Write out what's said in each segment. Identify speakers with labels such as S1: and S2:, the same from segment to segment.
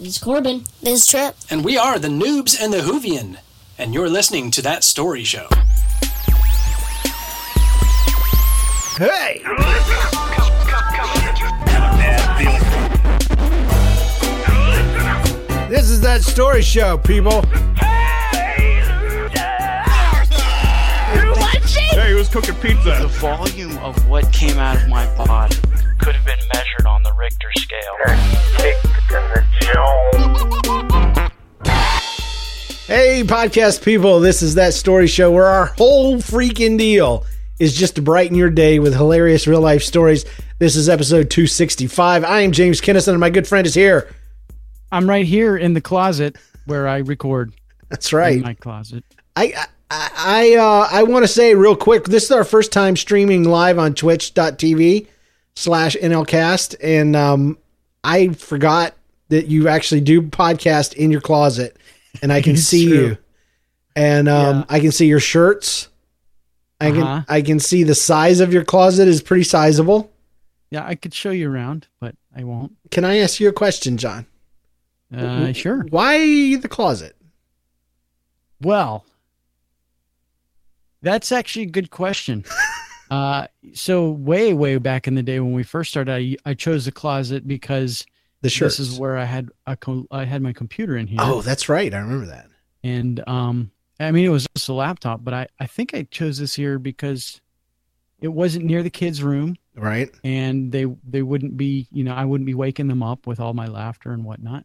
S1: This is Corbin. This is Trip.
S2: and we are the Noobs and the Hoovian, and you're listening to that story show.
S3: Hey! This is that story show, people.
S4: Was cooking pizza.
S5: The volume of what came out of my body could have been measured on the Richter scale.
S3: Hey, podcast people. This is that story show where our whole freaking deal is just to brighten your day with hilarious real life stories. This is episode 265. I am James Kinnison, and my good friend is here.
S6: I'm right here in the closet where I record.
S3: That's
S6: In
S3: right.
S6: my closet.
S3: I I I, uh, I want to say real quick. This is our first time streaming live on Twitch.tv slash NLCast, and um, I forgot that you actually do podcast in your closet, and I can see
S6: true.
S3: you, and um,
S6: Yeah.
S3: I can see your shirts. I can
S6: Uh-huh.
S3: I can see the size of your closet is pretty sizable.
S6: Yeah, I could show you around, but I won't.
S3: Can I ask you a question, John?
S6: Uh, sure.
S3: Why the closet?
S6: Well, that's actually a good question. uh, so way, way back in the day when we first started, I, I chose the closet because
S3: The shirts.
S6: this is where I had a co- I had my computer in here.
S3: oh, that's right. I remember that.
S6: and um i mean it was just a laptop but i i think i chose this here because it wasn't near the kids room
S3: Right.
S6: and they they wouldn't be you know i wouldn't be waking them up with all my laughter and whatnot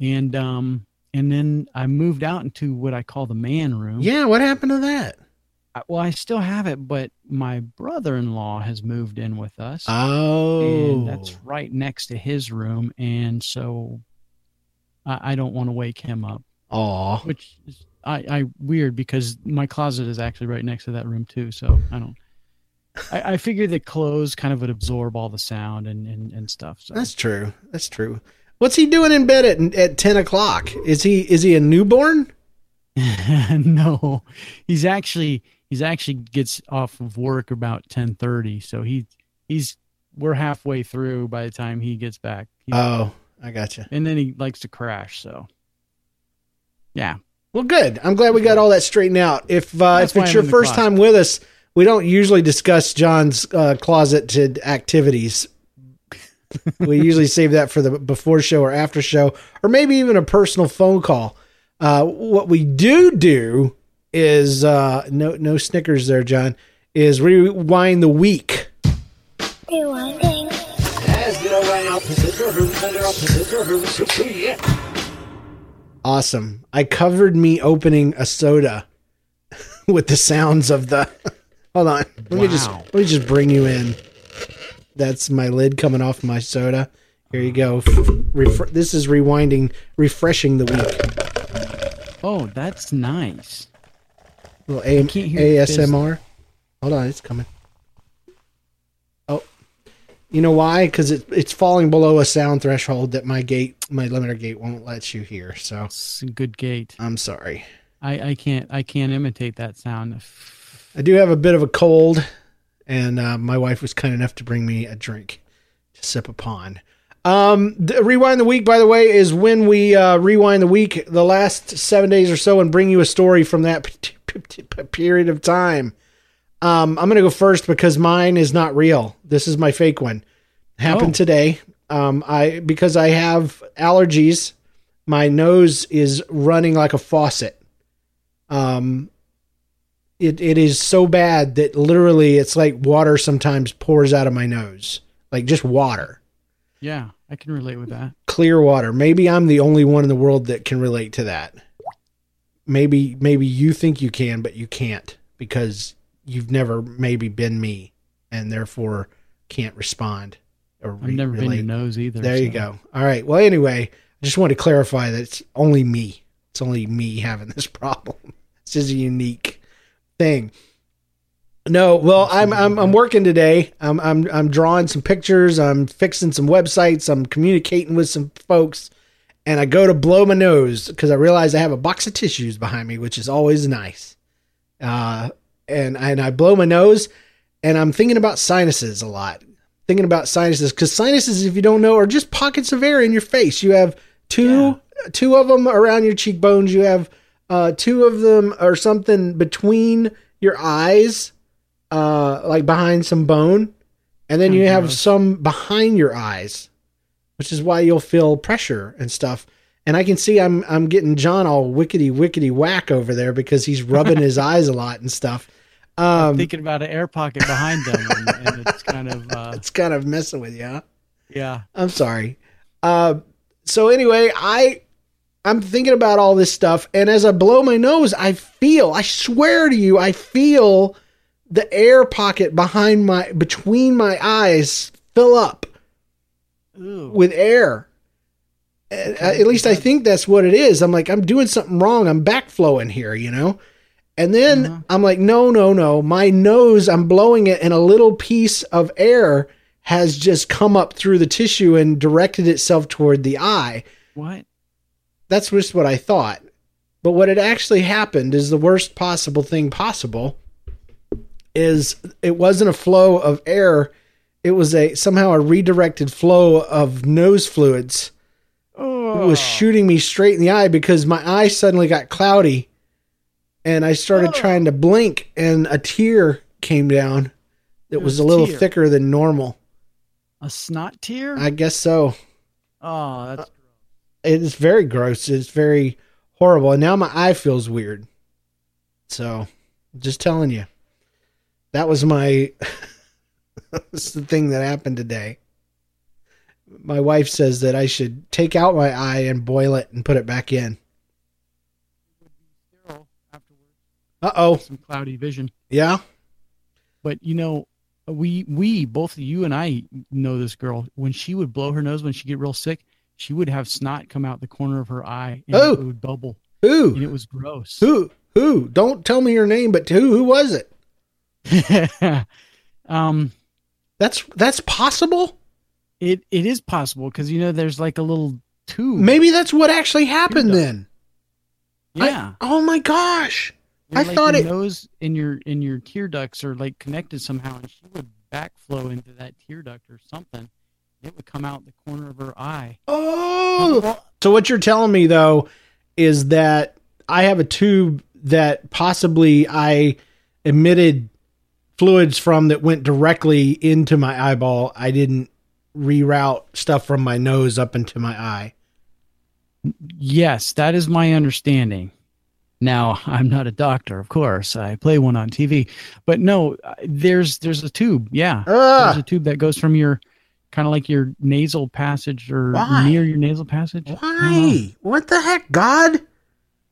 S6: and um and then i moved out into what i call the man room
S3: Yeah. What happened to that?
S6: I- well i still have it but my brother-in-law has moved in with us
S3: Oh,
S6: and that's oh. right next to his room and so i, I don't want to wake him up
S3: Oh,
S6: which is I, I weird because my closet is actually right next to that room too. So I don't. I, I figured that clothes kind of would absorb all the sound and and, and stuff. So
S3: That's true. That's true. What's he doing in bed at at ten o'clock? Is he is he a newborn?
S6: no, he's actually he's actually gets off of work about ten thirty. So he he's we're halfway through by the time he gets back. He-
S3: Oh, I gotcha.
S6: and then he likes to crash. So yeah,
S3: Well, good. I'm glad we got all that straightened out. If uh, if it's
S6: I'm
S3: your first
S6: closet.
S3: time with us, we don't usually discuss John's uh, closeted activities. we usually save that for the before show or after show, or maybe even a personal phone call. Uh, what we do do is uh, no no Snickers there, John. Is rewind the week.
S1: Rewinding.
S3: Awesome. I covered me opening a soda with the sounds of the. Hold on. Let me just let me just bring you in. That's my lid coming off my soda. Here you go. Refre- this is rewinding, refreshing the week.
S6: oh, that's nice.
S3: Little A-
S6: can't hear the
S3: ASMR. Hold on, it's coming. Oh, You know why? Because it, it's falling below a sound threshold that my gate, my limiter gate, won't let you hear. So
S6: It's a good gate.
S3: I'm sorry.
S6: I, I can't I can't imitate that sound.
S3: I do have a bit of a cold, and uh, my wife was kind enough to bring me a drink to sip upon. Um, the rewind the week, by the way, is when we uh, rewind the week, the last seven days or so, and bring you a story from that p- p- p- period of time. Um, I'm gonna go first because mine is not real. This is my fake one. Happened
S6: Oh.
S3: today. Um, I because I have allergies. My nose is running like a faucet. Um, it it is so bad that literally it's like water sometimes pours out of my nose, like just water,
S6: Yeah, I can relate with that.
S3: clear water. Maybe I'm the only one in the world that can relate to that. Maybe maybe you think you can, but you can't because you've never maybe been me, and therefore can't respond or
S6: I've
S3: re-
S6: never been
S3: relate.
S6: your nose either.
S3: There you go. All right. Well, anyway, I just want to clarify that it's only me. It's only me having this problem. This is a unique thing. No, well, I'm I'm I'm working today. I'm I'm I'm drawing some pictures. I'm fixing some websites. I'm communicating with some folks, and I go to blow my nose because I realize I have a box of tissues behind me, which is always nice. Uh, and and I blow my nose, and I'm thinking about sinuses a lot. Thinking about sinuses because sinuses, if you don't know, are just pockets of air in your face. You have two two of them around your cheekbones. You have uh, two of them or something between your eyes, uh, like behind some bone, and then you have
S6: gross.
S3: some behind your eyes, which is why you'll feel pressure and stuff. And I can see I'm I'm getting John all wickety wickety whack over there because he's rubbing his eyes a lot and stuff. Um,
S6: Thinking about an air pocket behind them, and, and it's kind of uh,
S3: it's kind of messing with you. Huh?
S6: yeah.
S3: I'm sorry. Uh, so anyway, I I'm thinking about all this stuff, and as I blow my nose, I feel. I swear to you, I feel the air pocket behind my between my eyes fill up
S6: Ooh.
S3: with air. At, at least I think that's what it is. I'm like, I'm doing something wrong. I'm backflowing here, you know? And then
S6: Uh-huh.
S3: I'm like, no, no, no. My nose, I'm blowing it, and a little piece of air has just come up through the tissue and directed itself toward the eye.
S6: What?
S3: That's just what I thought. But what had actually happened is the worst possible thing possible is it wasn't a flow of air. It was a somehow a redirected flow of nose fluids
S6: Oh,
S3: was shooting me straight in the eye because my eye suddenly got cloudy and I started oh. trying to blink and a tear came down that
S6: It
S3: was
S6: was
S3: a little
S6: tear.
S3: thicker than normal.
S6: a snot tear.
S3: I guess so.
S6: oh, that's
S3: It's very gross. It's very horrible. And now my eye feels weird. So, just telling you. That was my that's the thing that happened today. My wife says that I should take out my eye and boil it and put it back in. Uh-oh.
S6: Some cloudy vision.
S3: Yeah.
S6: But you know, we we both you and I know this girl. When she would blow her nose when she get real sick, she would have snot come out the corner of her eye and
S3: Oh.
S6: it would bubble,
S3: Who?
S6: and it was gross.
S3: Who? Who? Don't tell me your name, but who? Who was it?
S6: um,
S3: That's that's possible.
S6: it it is possible because you know there's like a little tube.
S3: Maybe that's what actually happened then. I-
S6: yeah.
S3: oh my gosh. I
S6: like,
S3: thought it-
S6: nose in your in your tear ducts are like connected somehow, and she would backflow into that tear duct or something. It would come out the corner of her eye.
S3: Oh. So what you're telling me though is that I have a tube that possibly I emitted fluids from that went directly into my eyeball. I didn't reroute stuff from my nose up into my eye.
S6: Yes, that is my understanding. Now, I'm not a doctor, of course. I play one on TV, but no, there's there's a tube. Yeah,
S3: Ah.
S6: there's a tube that goes from your kind of like your nasal passage or
S3: Why?
S6: near your nasal passage.
S3: Why? What the heck, God?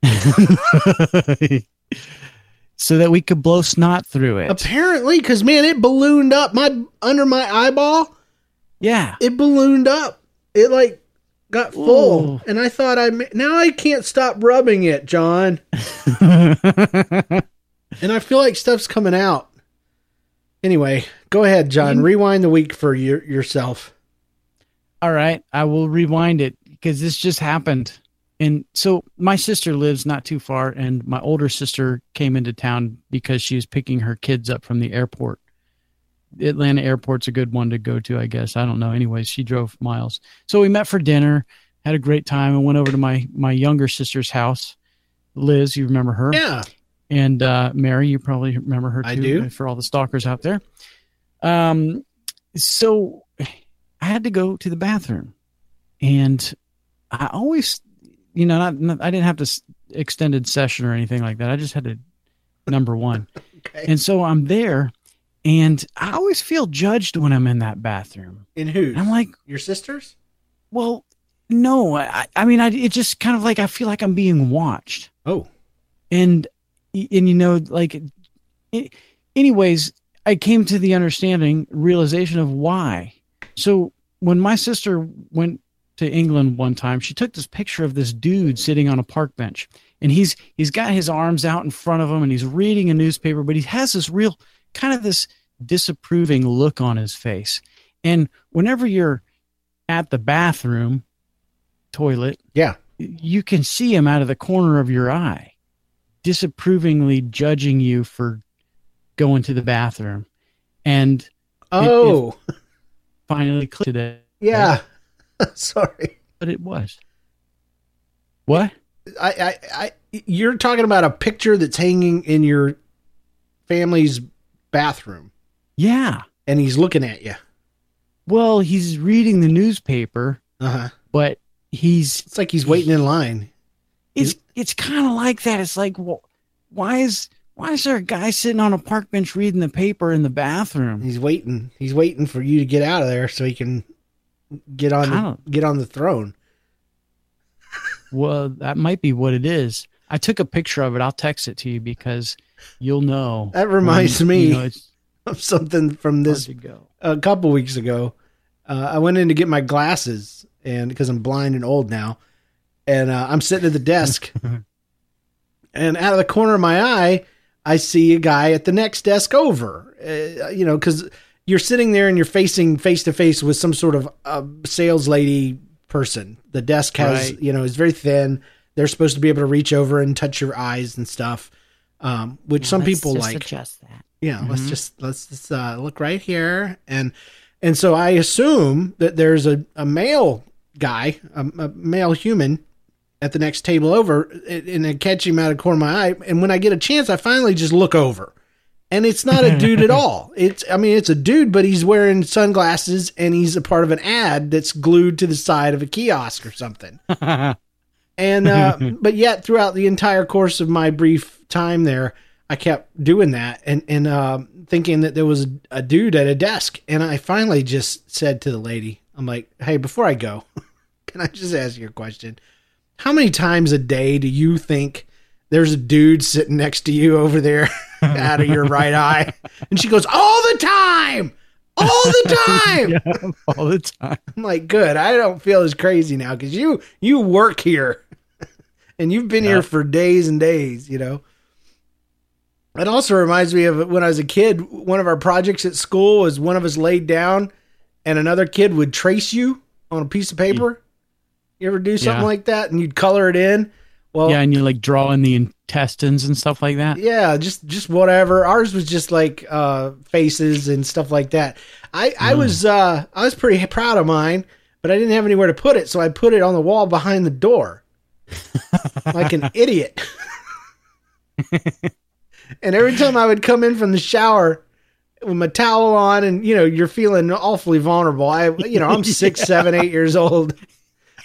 S6: so that we could blow snot through it.
S3: Apparently, because man, it ballooned up my under my eyeball.
S6: Yeah.
S3: It ballooned up. It like got full,
S6: Ooh.
S3: and I thought I ma- now I can't stop rubbing it, John. and I feel like stuff's coming out. Anyway, Go ahead, John. Mm. Rewind the week for your, yourself.
S6: All right, I will rewind it because this just happened. And so my sister lives not too far, and my older sister came into town because she was picking her kids up from the airport. Atlanta airport's a good one to go to, I guess. I don't know. Anyways, she drove miles. So we met for dinner, had a great time, and went over to my my younger sister's house. Liz, you remember her?
S3: Yeah.
S6: And uh, Mary, you probably remember her too.
S3: I do.
S6: For all the stalkers out there. Um, so I had to go to the bathroom, and I always, you know, not, not I didn't have to extended session or anything like that. I just had to number one,
S3: Okay.
S6: and so I'm there, and I always feel judged when I'm in that bathroom.
S3: In who?
S6: I'm like,
S3: Your sisters?
S6: well, no, I, I mean, I it just kind of like I feel like I'm being watched
S3: Oh.
S6: and and you know like it, anyways i came to the understanding realization of why so when my sister went to england one time she took this picture of this dude sitting on a park bench and he's he's got his arms out in front of him and he's reading a newspaper but he has this real kind of this disapproving look on his face and whenever you're at the bathroom toilet
S3: Yeah.
S6: you can see him out of the corner of your eye, disapprovingly judging you for going to the bathroom. And
S3: Oh.
S6: finally clicked it,
S3: yeah. Sorry.
S6: but it was. What?
S3: I, I, I, you're talking about a picture that's hanging in your family's bathroom,
S6: Yeah.
S3: and he's looking at you.
S6: Well, he's reading the newspaper,
S3: Uh huh.
S6: but he's
S3: It's like he's waiting in line.
S6: it's it's kind of like that. It's like, well, why is why is there a guy sitting on a park bench reading the paper in the bathroom?
S3: He's waiting. He's waiting for you to get out of there so he can get on the, get on the throne.
S6: Well, that might be what it is. I took a picture of it. I'll text it to you because you'll know.
S3: That reminds
S6: when,
S3: me
S6: you know,
S3: of something from this a couple weeks ago. Uh, I went in to get my glasses, and because I'm blind and old now, and uh, I'm sitting at the desk, and out of the corner of my eye, I see a guy at the next desk over. Uh, you know, because you're sitting there and you're facing face to face with some sort of uh, sales lady person. The desk has,
S6: Right.
S3: you know, is very thin. They're supposed to be able to reach over and touch your eyes and stuff, um, which some people like
S6: adjust that.
S3: yeah let's just let's just uh, look right here and and so i assume that there's a, a male guy a, a male human at the next table over and and I catch him out of the corner of my eye and when i get a chance i finally just look over and it's not a dude at all it's i mean it's a dude but he's wearing sunglasses and he's a part of an ad that's glued to the side of a kiosk or something and uh, but yet throughout the entire course of my brief time there, I kept doing that and and uh, thinking that there was a, a dude at a desk. And I finally just said to the lady, "I'm like, hey, before I go, can I just ask you a question? How many times a day do you think?" There's a dude sitting next to you over there out of your right eye. And she goes, All the time. All the time.
S6: Yeah, all the time.
S3: I'm like, good. I don't feel as crazy now because you you work here, and you've been here for days and days. You know. It also reminds me of when I was a kid. One of our projects at school was one of us laid down, and another kid would trace you on a piece of paper. You ever do something
S6: Yeah.
S3: like that, and you'd color it in? Well,
S6: Yeah, and you like draw in the intestines and stuff like that.
S3: yeah just just whatever. Ours was just like uh faces and stuff like that. I i was uh i was pretty proud of mine but i didn't have anywhere to put it so i put it on the wall behind the door. Like an idiot. And every time i would come in from the shower with my towel on and you know you're feeling awfully vulnerable. I you know i'm six seven eight years old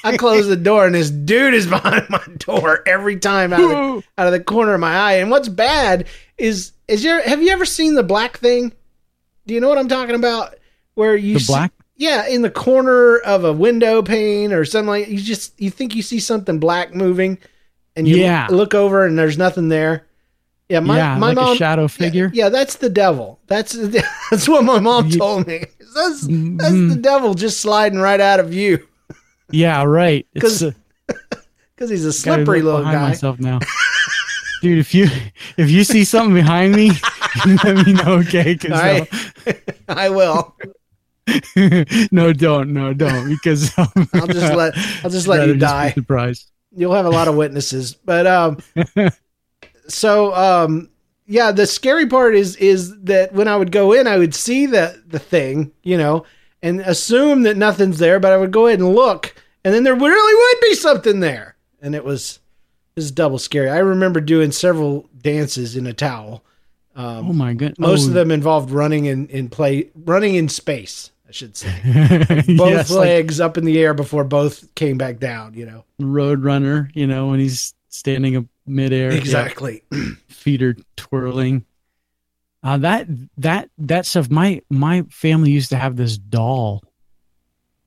S3: I close the door and this dude is behind my door every time out of, the, out of the corner of my eye. And what's bad is is your have you ever seen the black thing? Do you know what I'm talking about? Where you
S6: The
S3: see-
S6: black?
S3: yeah, in the corner of a window pane or something like you just you think you see something black moving, and you
S6: Yeah.
S3: look over and there's nothing there. Yeah, my
S6: yeah,
S3: my
S6: like
S3: mom
S6: a shadow figure.
S3: yeah, that's the devil. That's that's what my mom told me. That's that's
S6: Mhm.
S3: the devil just sliding right out of view
S6: Yeah, right.
S3: because he's a slippery little
S6: behind
S3: guy.
S6: myself now. Dude, if you if you see something behind me, let me know, okay? 'cause, uh,
S3: I will.
S6: no, don't. No, don't. Because um,
S3: I'll just let I'll just let you die.
S6: Surprised.
S3: You'll have a lot of witnesses. But um so um yeah, the scary part is is that when I would go in, I would see the the thing, you know, and assume that nothing's there, but I would go ahead and look, and then there really would be something there. And it was it was double scary. I remember doing several dances in a towel. Um,
S6: Oh my goodness.
S3: most
S6: oh,
S3: of them involved running in, in play running in space, I should say. Both
S6: yes, like
S3: legs up in the air before both came back down, you know.
S6: Road Runner. You know when he's standing up midair.
S3: Exactly.
S6: feet are twirling. Uh, that that that stuff. My my family used to have this doll,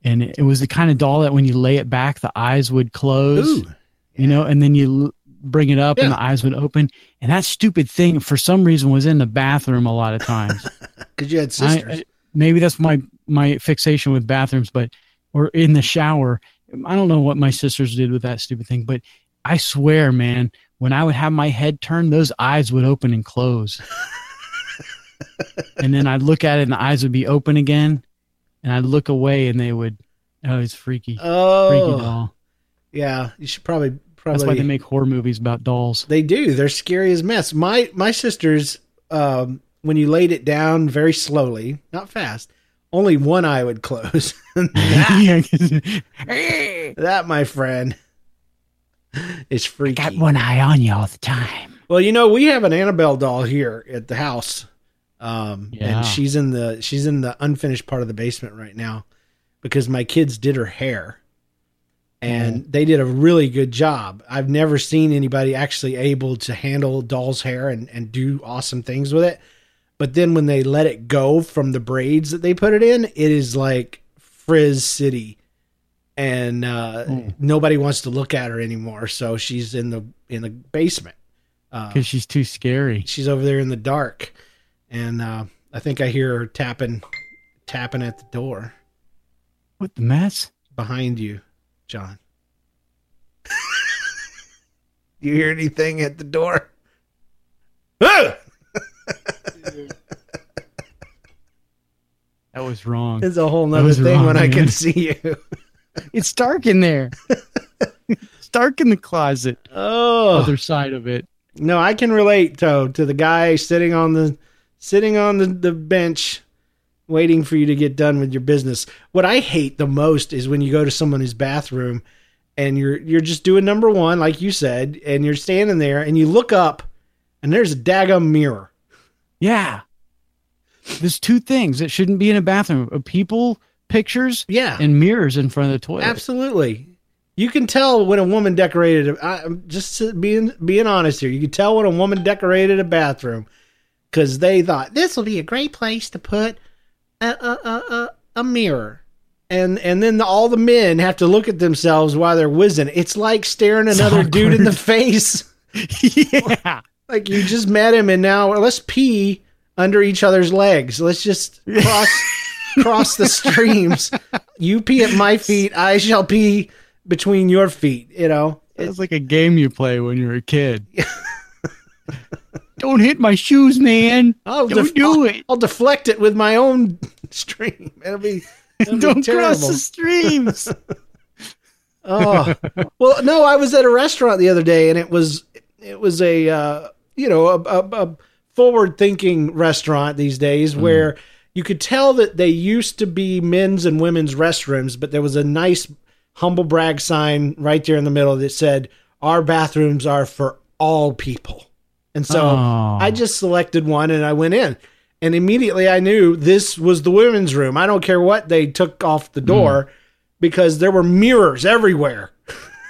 S6: and it was the kind of doll that when you lay it back, the eyes would close.
S3: Ooh.
S6: you know, and then you l- bring it up and the eyes would open. And that stupid thing, for some reason, was in the bathroom a lot of times.
S3: Because you had sisters.
S6: I- maybe that's my my fixation with bathrooms, but or in the shower. I don't know what my sisters did with that stupid thing, but I swear, man, when I would have my head turned, those eyes would open and close. and then I'd look at it and the eyes would be open again. And I'd look away and they would oh it's freaky. freaky
S3: oh,
S6: doll.
S3: yeah. You should probably probably.
S6: That's why they make horror movies about dolls.
S3: They do. They're scary as mess. My my sisters, um, when you laid it down very slowly, not fast, only one eye would close. that, that, my friend, is freaky.
S6: got one eye on you all the time.
S3: Well, you know, we have an Annabelle doll here at the house. Um
S6: Yeah.
S3: and she's in the she's in the unfinished part of the basement right now because my kids did her hair. And
S6: Mm-hmm.
S3: they did a really good job. I've never seen anybody actually able to handle doll's hair and, and do awesome things with it. But then when they let it go from the braids that they put it in, it is like Frizz City. And uh,
S6: Mm.
S3: nobody wants to look at her anymore. So she's in the in the basement. Uh,
S6: Because she's too scary.
S3: she's over there in the dark and uh, i think i hear her tapping tapping at the door
S6: What the mess?
S3: behind you john Do you hear anything at the door Ah!
S6: That was wrong.
S3: it's a whole
S6: That
S3: nother thing
S6: wrong,
S3: when i can see you
S6: It's dark in there. it's dark in the closet.
S3: oh
S6: Other side of it.
S3: no i can relate to to the guy sitting on the sitting on the, the bench waiting for you to get done with your business. What i hate the most is when you go to someone's bathroom and you're you're just doing number one like you said and you're standing there and you look up and there's a daggum mirror.
S6: Yeah. There's two things that shouldn't be in a bathroom: uh, people pictures
S3: yeah.
S6: and mirrors in front of the toilet.
S3: absolutely. You can tell when a woman decorated I'm just being being honest here. You can tell when a woman decorated a bathroom because they thought this will be a great place to put a a, a, a, a mirror. And and then the, all the men have to look at themselves while they're whizzing. It's like staring another dude in the face.
S6: Yeah.
S3: like you just met him and now let's pee under each other's legs. Let's just cross cross the streams. You pee at my feet i shall pee between your feet you know?
S6: It's like a game you play when you're a kid. Don't hit my shoes, man.
S3: I'll
S6: Don't
S3: def-
S6: do it.
S3: I'll deflect it with my own stream it'll be, it'll
S6: Don't cross the streams.
S3: oh well no i was at a restaurant the other day and it was it was a uh, you know a, a, a forward thinking restaurant these days where you could tell that they used to be men's and women's restrooms but there was a nice humble brag sign right there in the middle that said our bathrooms are for all people and so
S6: Oh.
S3: i just selected one and i went in and immediately i knew this was the women's room i don't care what they took off the hmm. door because there were mirrors everywhere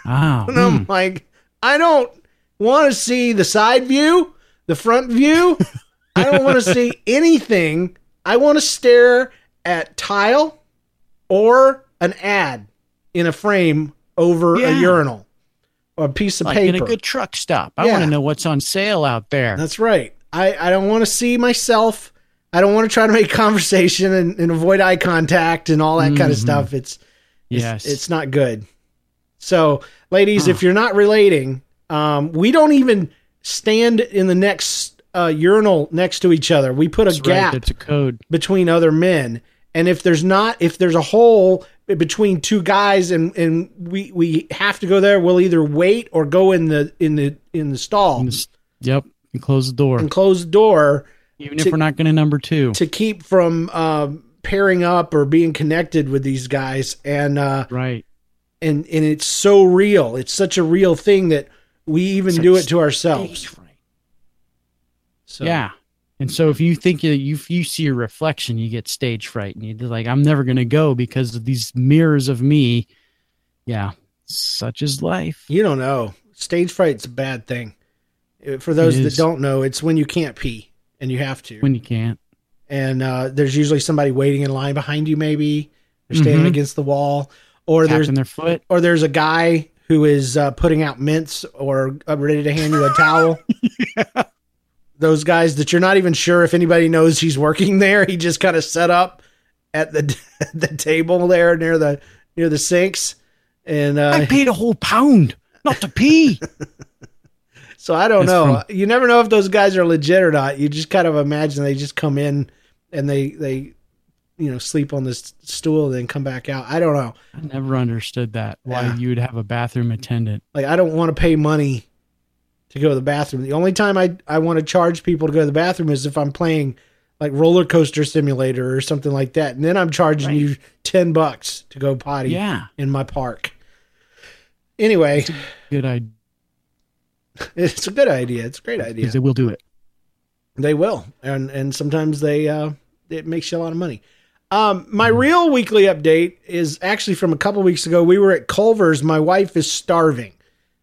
S6: Wow.
S3: Ah, and I'm hmm. like, I don't want to see the side view, the front view. I don't want to see anything. I want to stare at tile or an ad in a frame over a urinal or a piece of
S6: like
S3: paper.
S6: in a good truck stop. I
S3: Yeah.
S6: want to know what's on sale out there.
S3: That's right. I, I don't want to see myself. I don't want to try to make conversation and, and avoid eye contact and all that kind of stuff. It's it's-
S6: yes.
S3: It's, not good. So, ladies, if you're not relating, um, we don't even stand in the next a urinal next to each other. We put a
S6: That's right,
S3: gap
S6: That's a code.
S3: between other men. And if there's not, if there's a hole between two guys, and and we we have to go there, we'll either wait or go in the in the in the stall
S6: And this- Yep. And close the door.
S3: and close the door
S6: Even
S3: to-
S6: if we're not going to number two.
S3: to keep from um, pairing up or being connected with these guys. And uh,
S6: right.
S3: and and it's so real. It's such a real thing that we even
S6: It's
S3: do it to ourselves. So,
S6: Yeah. And so if you think you if you see a reflection, you get stage fright, and you're like, I'm never going to go because of these mirrors of me. Yeah, such is life.
S3: you don't know. Stage fright's a bad thing. Uh, For those that don't know, it's when you can't pee and you have to.
S6: When you can't.
S3: and uh, there's usually somebody waiting in line behind you. Maybe they're standing
S6: Mhm.
S3: against the wall, or there's
S6: Tapping their foot.
S3: or there's a guy who is uh, putting out mints or uh, ready to hand you a towel. Those guys that you're not even sure if anybody knows he's working there. He just kind of set up at the the table there near the near the sinks, and
S6: I
S3: uh,
S6: paid a whole pound not to pee.
S3: so I don't
S6: That's
S3: know. you never know if those guys are legit or not. You just kind of imagine they just come in and they they you know sleep on this stool and then come back out. I don't know.
S6: I never understood that. Why
S3: Yeah.
S6: you would have a bathroom attendant.
S3: Like I don't want to pay money to go to the bathroom. The only time I I want to charge people to go to the bathroom is if I'm playing like roller coaster simulator or something like that. And then I'm charging
S6: Right.
S3: you 10 bucks to go potty
S6: Yeah.
S3: in my park. Anyway,
S6: Good idea.
S3: it's a good idea. It's a great idea.
S6: Because they will do it.
S3: They will, and and sometimes they uh, it makes you a lot of money. Um, my real weekly update is actually from a couple weeks ago. We were at Culver's. My wife is starving.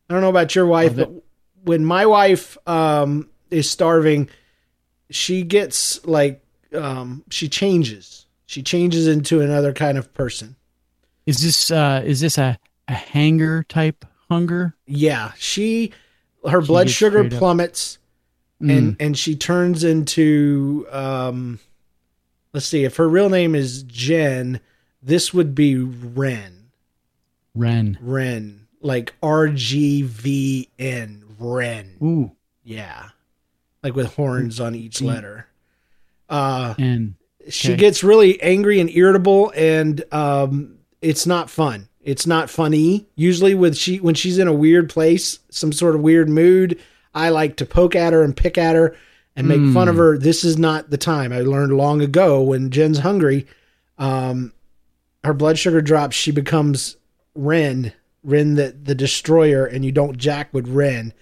S3: I don't know about your wife, but when my wife um, is starving, she gets like um, she changes. She changes into another kind of person.
S6: Is this uh is this a, a hanger type hunger?
S3: Yeah, she her
S6: She
S3: blood sugar
S6: up-
S3: plummets.
S6: Mm.
S3: and and she turns into um let's see if her real name is Jen this would be Ren
S6: Ren.
S3: Ren like R G V N Ren
S6: Ooh.
S3: yeah. Like with horns on each letter. Uh
S6: And
S3: she gets really angry and irritable and um it's not fun. It's not funny. Usually with she when she's in a weird place some sort of weird mood i like to poke at her and pick at her and make fun of her. This is not the time. I learned long ago when jen's hungry um her blood sugar drops she becomes ren ren the, the destroyer and you don't jack with ren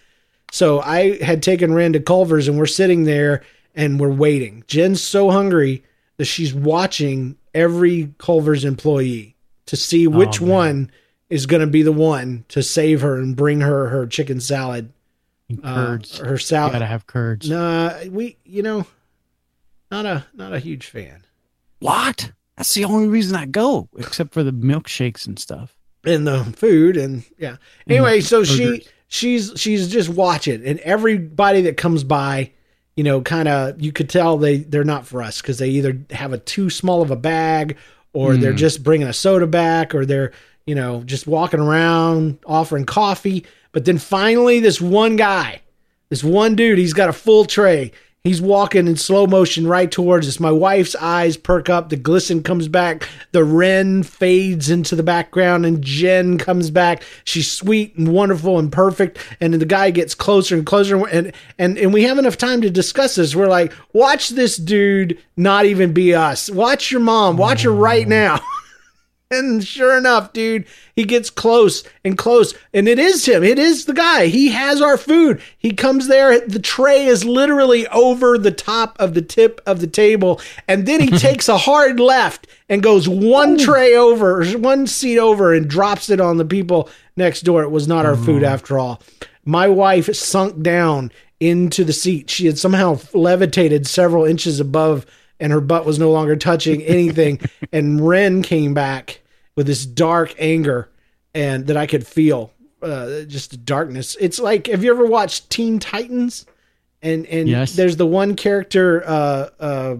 S3: so I had taken Ren to Culver's and we're sitting there and we're waiting. Jen's so hungry that she's watching every Culver's employee to see which
S6: man.
S3: one is going to be the one to save her and bring her her chicken salad, uh,
S6: curds.
S3: her
S6: you
S3: salad.
S6: gotta have curds.
S3: Nah, we you know, not a not a huge fan.
S6: What? That's the only reason I go, except for the milkshakes and stuff.
S3: and the food and yeah anyway so she
S6: burgers.
S3: She's she's just watching and everybody that comes by you know kind of you could tell they they're not for us because they either have a too small of a bag or they're hmm. just bringing a soda back or they're you know just walking around offering coffee. But then finally this one guy this one dude he's got a full tray He's walking in slow motion right towards us. My wife's eyes perk up. The glisten comes back. The Ren fades into the background, and Jen comes back. She's sweet and wonderful and perfect. And the guy gets closer and closer. And and and we have enough time to discuss this. We're like, watch this dude not even be us. Watch your mom. Watch her right now. And sure enough, dude, he gets close and close. And it is him. It is the guy. He has our food. He comes there. The tray is literally over the top of the tip of the table. And then he takes a hard left and goes one tray over, one seat over, and drops it on the people next door. It was not our food oh. after all. My wife sunk down into the seat. She had somehow levitated several inches above, and her butt was no longer touching anything. and Ren came back with this dark anger, and that I could feel, uh, just the darkness. It's like, have you ever watched Teen Titans? And and
S6: Yes.
S3: there's the one character, uh, uh,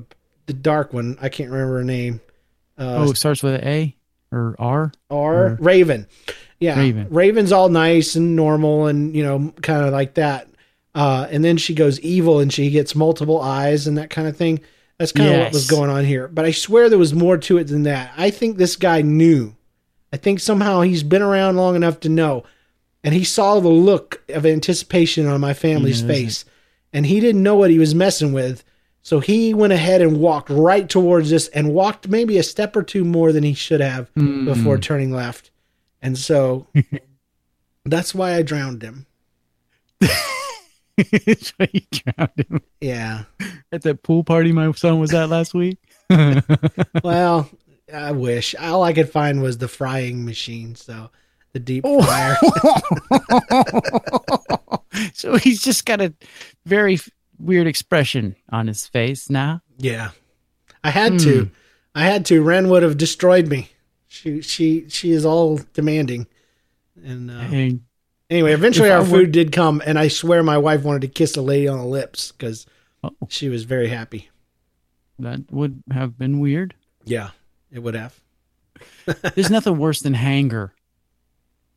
S3: the dark one. I can't remember her name.
S6: oh, it starts with an A or R.
S3: R Raven. Yeah.
S6: Raven.
S3: Raven's all nice and normal and, you know, kind of like that. Uh, and then she goes evil and she gets multiple eyes and that kind of thing. That's kind of what was going on here. But I swear there was more to it than that. I think this guy knew. I think somehow he's been around long enough to know. And he saw the look of anticipation on my family's face. And he didn't know what he was messing with. So he went ahead and walked right towards this and walked maybe a step or two more than he should have
S6: Hmm.
S3: before turning left. And so that's why I drowned him.
S6: so you drowned him
S3: Yeah.
S6: at that pool party my son was at last week.
S3: Well, I wish. All I could find was the frying machine. So the deep
S6: Oh.
S3: fryer.
S6: so he's just got a very weird expression on his face now.
S3: yeah. I had to. I had to. Ren would have destroyed me. She she she is all demanding. And uh, anyway, eventually
S6: If
S3: our food did come, and I swear my wife wanted to kiss a lady on the lips because
S6: Oh.
S3: she was very happy.
S6: that would have been weird.
S3: Yeah, it would have.
S6: There's nothing worse than hanger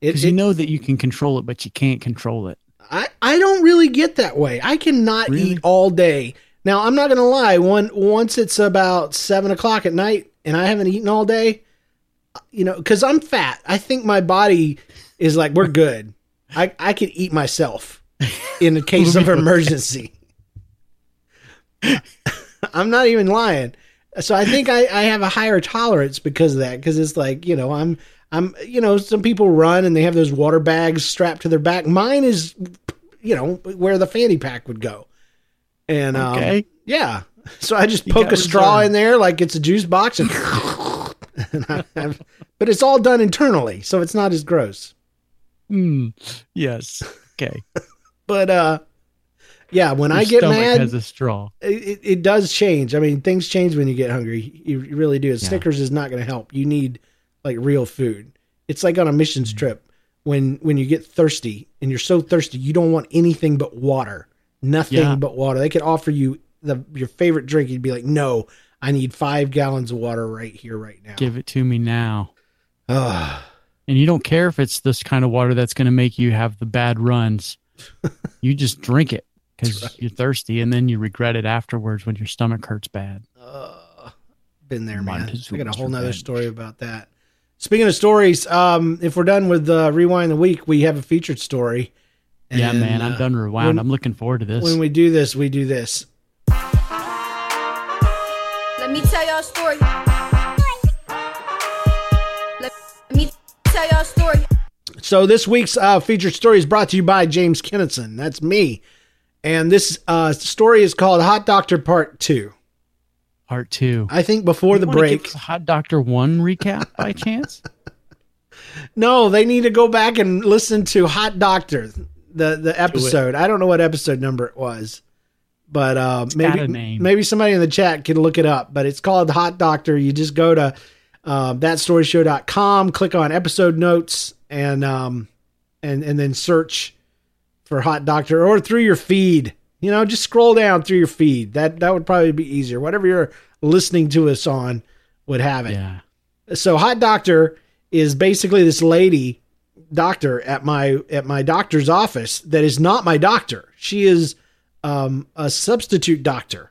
S6: because you know that you can control it, but you can't control it.
S3: I, I don't really get that way. I cannot
S6: Really?
S3: eat all day. Now I'm not gonna lie. One once it's about seven o'clock at night and I haven't eaten all day, uh, you know, because I'm fat. I think my body is like we're good. I I could eat myself in a case of emergency. I'm not even lying. So I think I, I have a higher tolerance because of that. Because it's like you know I'm I'm you know some people run and they have those water bags strapped to their back. Mine is you know where the fanny pack would go. And um, yeah, so I just
S6: You
S3: poke a straw in there like it's a juice box, and, and I have, but it's all done internally, so it's not as gross.
S6: Hmm. Yes. Okay.
S3: But uh, yeah, when I
S6: Your
S3: get
S6: stomach
S3: mad,
S6: has a straw.
S3: it, it does change. I mean, things change when you get hungry. You, you really do.
S6: Yeah.
S3: Snickers is not going to help. You need like real food. It's like on a missions
S6: Mm-hmm.
S3: trip when when you get thirsty and you're so thirsty you don't want anything but water. Nothing
S6: Yeah.
S3: but water. They could offer you the your favorite drink. You'd be like, no, I need five gallons of water right here, right now.
S6: Give it to me now.
S3: Ugh.
S6: And you don't care if it's this kind of water that's going to make you have the bad runs. you just drink it because you're thirsty, and then you regret it afterwards when your stomach hurts bad.
S3: Ugh. been there, man.
S6: has
S3: I got a whole nother story about that. Speaking of stories, um, if we're done with uh, rewind the week, we have a featured story.
S6: yeah, man, I'm
S3: uh,
S6: done rewound.
S3: when-
S6: I'm looking forward to this.
S3: When we do this, we do this.
S7: Let me tell y'all a story. Tell y'all a story.
S3: So this week's uh, featured story is brought to you by James Kennison. That's me. And this uh, story is called Hot Doctor Part 2.
S6: Part two.
S3: I think before
S6: You
S3: the break.
S6: give Hot Doctor One recap by chance?
S3: No, they need to go back and listen to Hot Doctor, the the episode. I don't know what episode number it was, but uh, maybe maybe somebody in the chat can look it up. But it's called Hot Doctor. You just go to uh, thatstoryshow.com, click on episode notes, and um, and and then search for Hot Doctor or through your feed. You know, just scroll down through your feed. That that would probably be easier. Whatever you're listening to us on would have it
S6: Yeah.
S3: so hot doctor is basically this lady doctor at my at my doctor's office that is not my doctor she is um a substitute doctor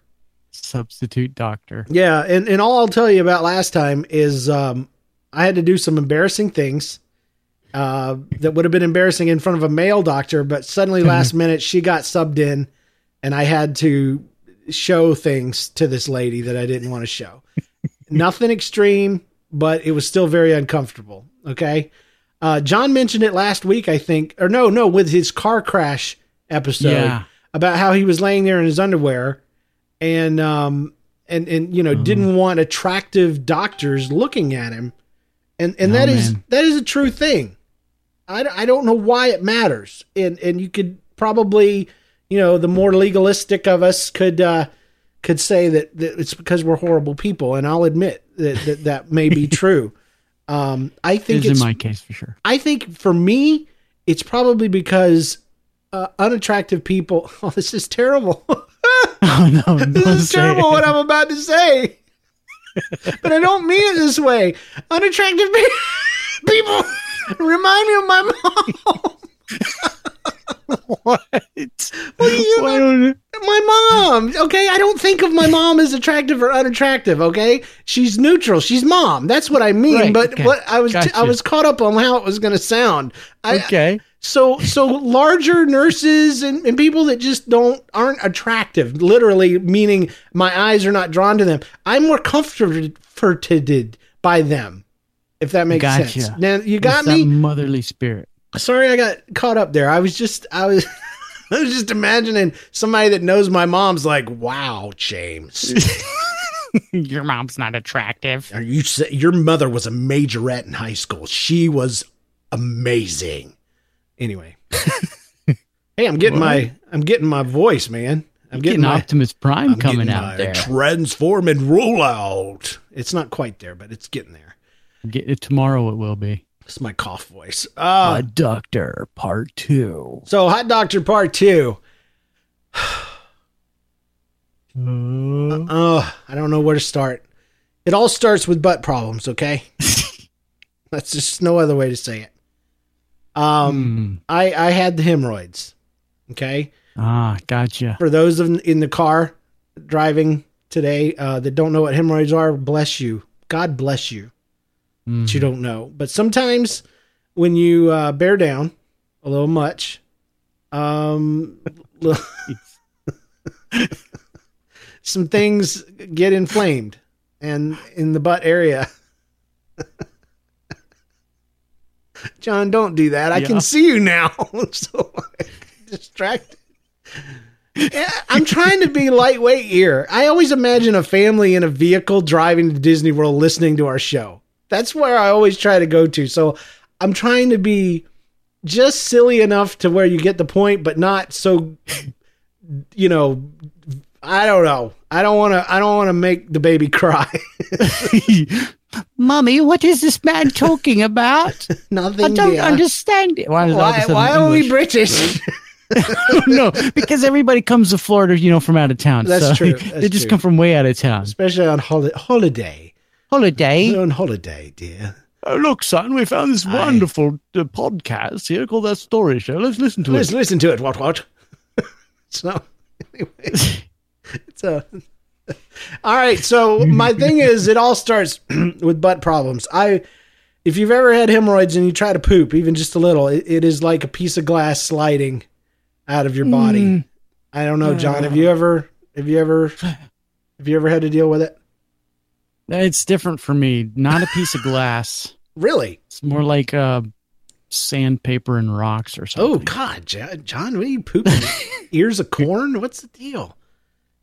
S6: Substitute doctor.
S3: yeah and and all i'll tell you about last time is um i had to do some embarrassing things uh that would have been embarrassing in front of a male doctor but suddenly last minute she got subbed in and i had to show things to this lady that i didn't want to show nothing extreme, but it was still very uncomfortable. Okay. Uh, John mentioned it last week, I think, or no, no, with his car crash episode
S6: Yeah.
S3: about how he was laying there in his underwear and, um, and, and, you know, didn't want attractive doctors looking at him. And, and
S6: No,
S3: that is,
S6: man.
S3: that is a true thing. I, I don't know why it matters. And, and you could probably, you know, the more legalistic of us could, uh, could say that, that it's because we're horrible people, and I'll admit that that, that may be true. Um, I think
S6: Is in my case for sure.
S3: I think for me, it's probably because uh, unattractive people. Oh, this is terrible.
S6: Oh no,
S3: this is terrible
S6: it.
S3: what I'm about to say. but I don't mean it this way. Unattractive pe- people remind me of my mom.
S6: What?
S3: Well, you my mom. Okay, I don't think of my mom as attractive or unattractive. Okay, she's neutral. She's mom. That's what I mean.
S6: Right,
S3: but
S6: okay.
S3: what I was I
S6: Gotcha.
S3: was caught up on how it was going to sound. I,
S6: Okay.
S3: So so larger nurses and, and people that just don't aren't attractive, literally meaning my eyes are not drawn to them. I'm more comforted by them. If that makes
S6: Gotcha.
S3: sense. Now you got me.
S6: motherly spirit.
S3: Sorry, I got caught up there. I was just, I was, I was just imagining somebody that knows my mom's like, "Wow, James,
S6: Your mom's not attractive.
S3: are you? Your mother was a majorette in high school. She was amazing." Anyway, hey, I'm getting my, I'm getting my voice, man. I'm
S6: Getting
S3: getting my
S6: Optimus Prime
S3: I'm
S6: coming out there.
S3: transforming rollout. It's not quite there, but it's getting there.
S6: Get it tomorrow. It will be.
S3: It's my cough voice. Uh,
S6: a Doctor Part Two.
S3: so Hot Doctor Part Two.
S6: Uh,
S3: Oh, I don't know where to start. It all starts with butt problems, okay? That's just no other way to say it. Um, I I had the hemorrhoids. Okay,
S6: ah, gotcha.
S3: for those of in the car driving today uh, that don't know what hemorrhoids are, bless you. God bless you. That you don't know, but sometimes when you uh, bear down a little much, um, some things get inflamed and in the butt area. John, don't do that. I
S6: Yeah.
S3: can see you now. so distracted. I'm trying to be lightweight here. I always imagine a family in a vehicle driving to Disney World listening to our show. That's where I always try to go to. So I'm trying to be just silly enough to where you get the point, but not so, you know, I don't know. I don't want to. I don't want to make the baby cry.
S6: Mommy, what is this man talking about?
S3: Nothing.
S6: I don't
S3: dear.
S6: understand it. Why, is it all of a
S3: Why? Why are we British?
S6: no, because everybody comes to Florida, you know, from out of town.
S3: That's
S6: so
S3: true.
S6: they just
S3: true.
S6: come from way out of town.
S3: Especially on holi- holiday.
S6: Holiday.
S3: On holiday, dear.
S6: Oh, look, son, we found this wonderful uh, podcast here called That Story Show. Let's listen to it.
S3: Let's listen to it. What? What? so, anyway, it's a. All right. So my thing is, it all starts with butt problems. I, if you've ever had hemorrhoids and you try to poop, even just a little, it, it is like a piece of glass sliding out of your body.
S6: Mm.
S3: I don't know, John. Have you ever? Have you ever? Have you ever had to deal with it?
S6: It's different for me. Not a piece of glass.
S3: Really?
S6: It's more like uh, sandpaper and rocks or something.
S3: Oh God, John, John what are you pooping? Ears of corn? What's the deal?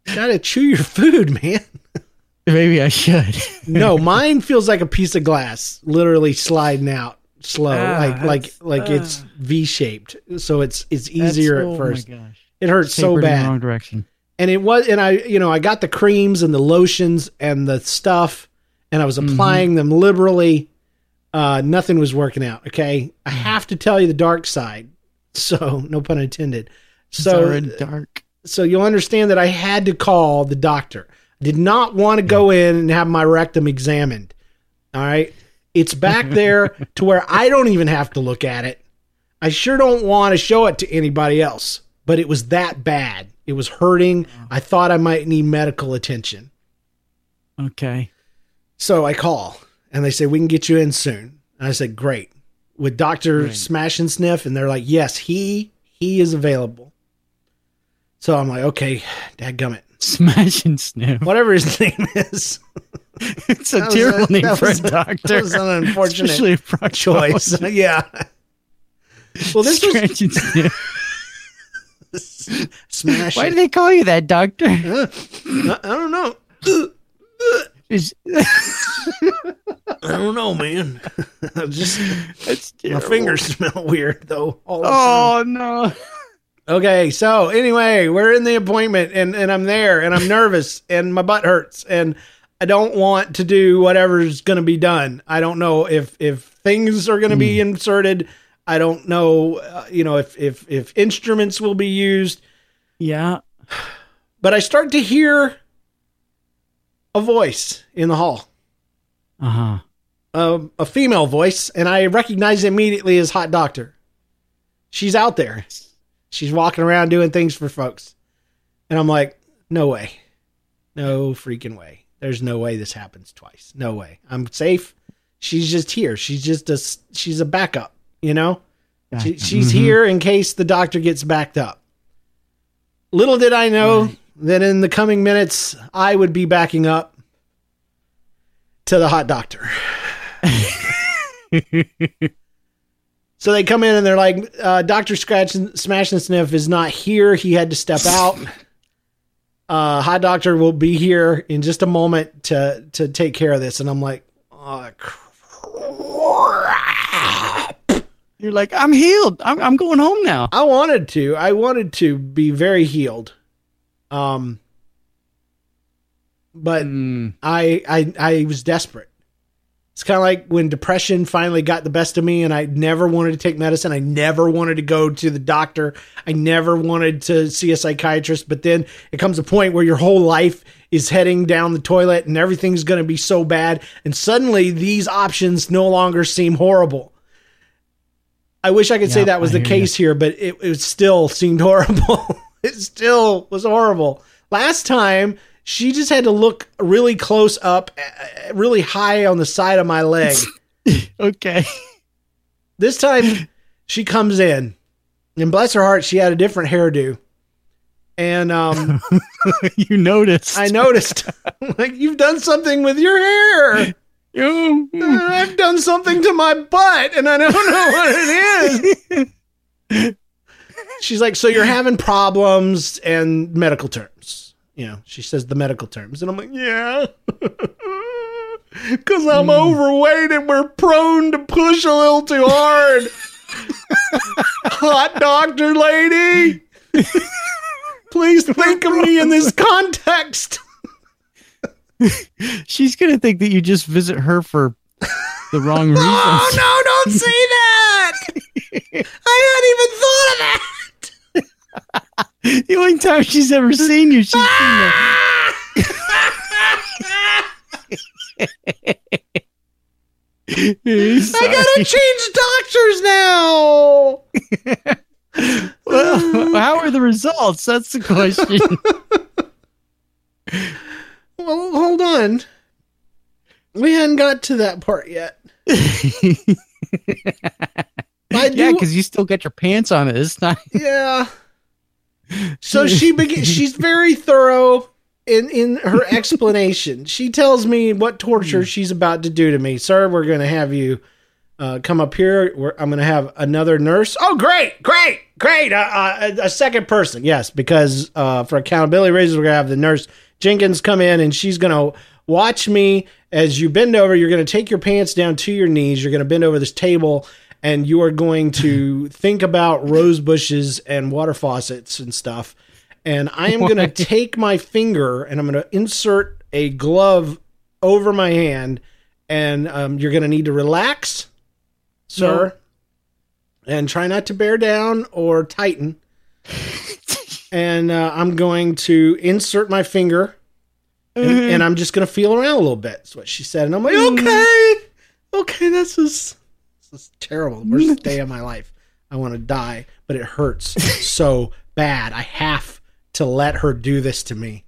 S3: Gotta chew your food, man.
S6: Maybe I should.
S3: No, mine feels like a piece of glass, literally sliding out slow,
S6: Ah,
S3: like like like it's V shaped. So it's it's easier
S6: That's-
S3: at
S6: oh
S3: first.
S6: my gosh.
S3: It hurts so
S6: Tapered in the
S3: bad.
S6: wrong direction.
S3: and it was and i you know i got the creams and the lotions and the stuff and i was
S6: Mm-hmm.
S3: applying them liberally uh nothing was working out okay i have to tell you the dark side so no pun intended so
S6: dark.
S3: So you'll understand that i had to call the doctor. I did not want to go hmm. in and have my rectum examined. All right? It's back there to where i don't even have to look at it. I sure don't want to show it to anybody else but it was that bad. It was hurting. I thought i might need medical attention.
S6: Okay.
S3: so i call and they say we can get you in soon. And i said great. With dr
S6: Right.
S3: smash and sniff and they're like yes he he is available so i'm like okay dadgummit
S6: Smash and sniff.
S3: whatever his name is
S6: It's a terrible name for a
S3: was a-
S6: doctor.
S3: that was an unfortunate
S6: Especially a
S3: choice yeah well this was
S6: Scratch and sniff.
S3: smash
S6: Why
S3: it.
S6: do they call you that, doctor?
S3: Uh, I, I don't know i don't know man just
S6: That's
S3: my fingers smell weird though.
S6: Oh no.
S3: Okay, so anyway, we're in the appointment and, and I'm there and I'm nervous and my butt hurts and I don't want to do whatever's going to be done. I don't know if if things are going to be inserted. I don't know, uh, you know, if if if instruments will be used.
S6: Yeah.
S3: But I start to hear a voice in the hall,
S6: Uh huh.
S3: um, a female voice, and I recognize it immediately as Hot Doctor. She's out there. She's walking around doing things for folks. And I'm like, no way. No freaking way. There's no way this happens twice. No way. I'm safe. She's just here. She's just a she's a backup, you know? She, she's mm-hmm. here in case the doctor gets backed up. Little did I know that in the coming minutes I would be backing up to the hot doctor. so they come in and they're like, uh, Doctor Scratch and Smash and Sniff is not here. He had to step out. Uh, hot doctor will be here in just a moment to to take care of this. And I'm like, oh, crap.
S6: You're like, I'm healed. I'm, I'm going home now.
S3: I wanted to. I wanted to be very healed. Um but
S6: Mm.
S3: I I I was desperate. It's kind of like when depression finally got the best of me and I never wanted to take medicine. I never wanted to go to the doctor. I never wanted to see a psychiatrist, but then it comes a point where your whole life is heading down the toilet and everything's going to be so bad and suddenly these options no longer seem horrible. I wish I could say that was
S6: I
S3: the
S6: hear you.
S3: case here, but it, it still seemed horrible. it still was horrible. Last time, she just had to look really close up, uh, really high on the side of my leg.
S6: Okay.
S3: this time, she comes in, and bless her heart, she had a different hairdo. And um,
S6: you noticed.
S3: I noticed, like, you've done something with your hair.
S6: You-
S3: Uh, I've done something to my butt, and I don't know what it is. She's like, so you're having problems and medical terms. You know, she says the medical terms, and I'm like, yeah, because I'm hmm. overweight and we're prone to push a little too hard. Hot doctor lady, please think of me in this context.
S6: She's gonna think that you just visit her for the wrong reasons.
S3: Oh no, don't say that! I hadn't even thought of that.
S6: The only time she's ever seen you, she's seen you.
S3: I gotta change doctors now.
S6: well, how are the results? That's the question.
S3: Well, hold on. We hadn't got to that part yet. I do,
S6: yeah, because you still got your pants on it. It's not.
S3: yeah. So she begins. She's very thorough in in her explanation. She tells me what torture she's about to do to me. Sir, we're going to have you uh, come up here. We're, I'm going to have another nurse. Oh, great, great, great! Uh, uh, a, a second person, yes, because uh, for accountability reasons, we're going to have the nurse Jenkins come in, and she's going to watch me as you bend over. You're going to take your pants down to your knees. You're going to bend over this table. And you are going to think about rose bushes and water faucets and stuff. And I am going to take my finger and I'm going to insert a glove over my hand. And um, you're going to need to relax, sir, and try not to bear down or tighten. and uh, I'm going to insert my finger and, and I'm just going to feel around a little bit. That's what she said. And I'm like, okay, okay, this is, this is terrible. The worst day of my life. I want to die, but it hurts so bad. I have to let her do this to me.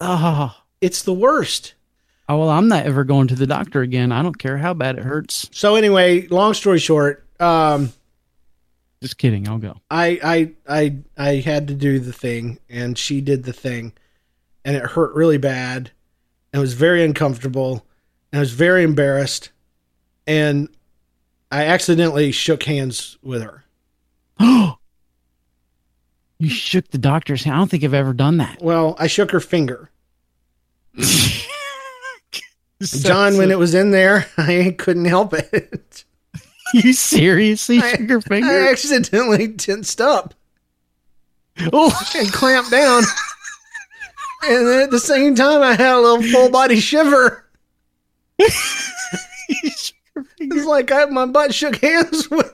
S6: Oh.
S3: It's the worst.
S6: oh, well, I'm not ever going to the doctor again. I don't care how bad it hurts.
S3: So anyway, long story short, um,
S6: Just kidding. I'll go.
S3: I, I I I had to do the thing, and she did the thing, and it hurt really bad, and it was very uncomfortable, and I was very embarrassed, and I accidentally shook hands with her.
S6: Oh, You shook the doctor's hand. I don't think I've ever done that.
S3: Well, I shook her finger. John, when it was in there, I couldn't help it.
S6: you seriously
S3: I-
S6: shook your finger?
S3: I accidentally tensed up
S6: oh,
S3: and clamped down. And then at the same time, I had a little full body shiver. It's like I, my butt shook hands with.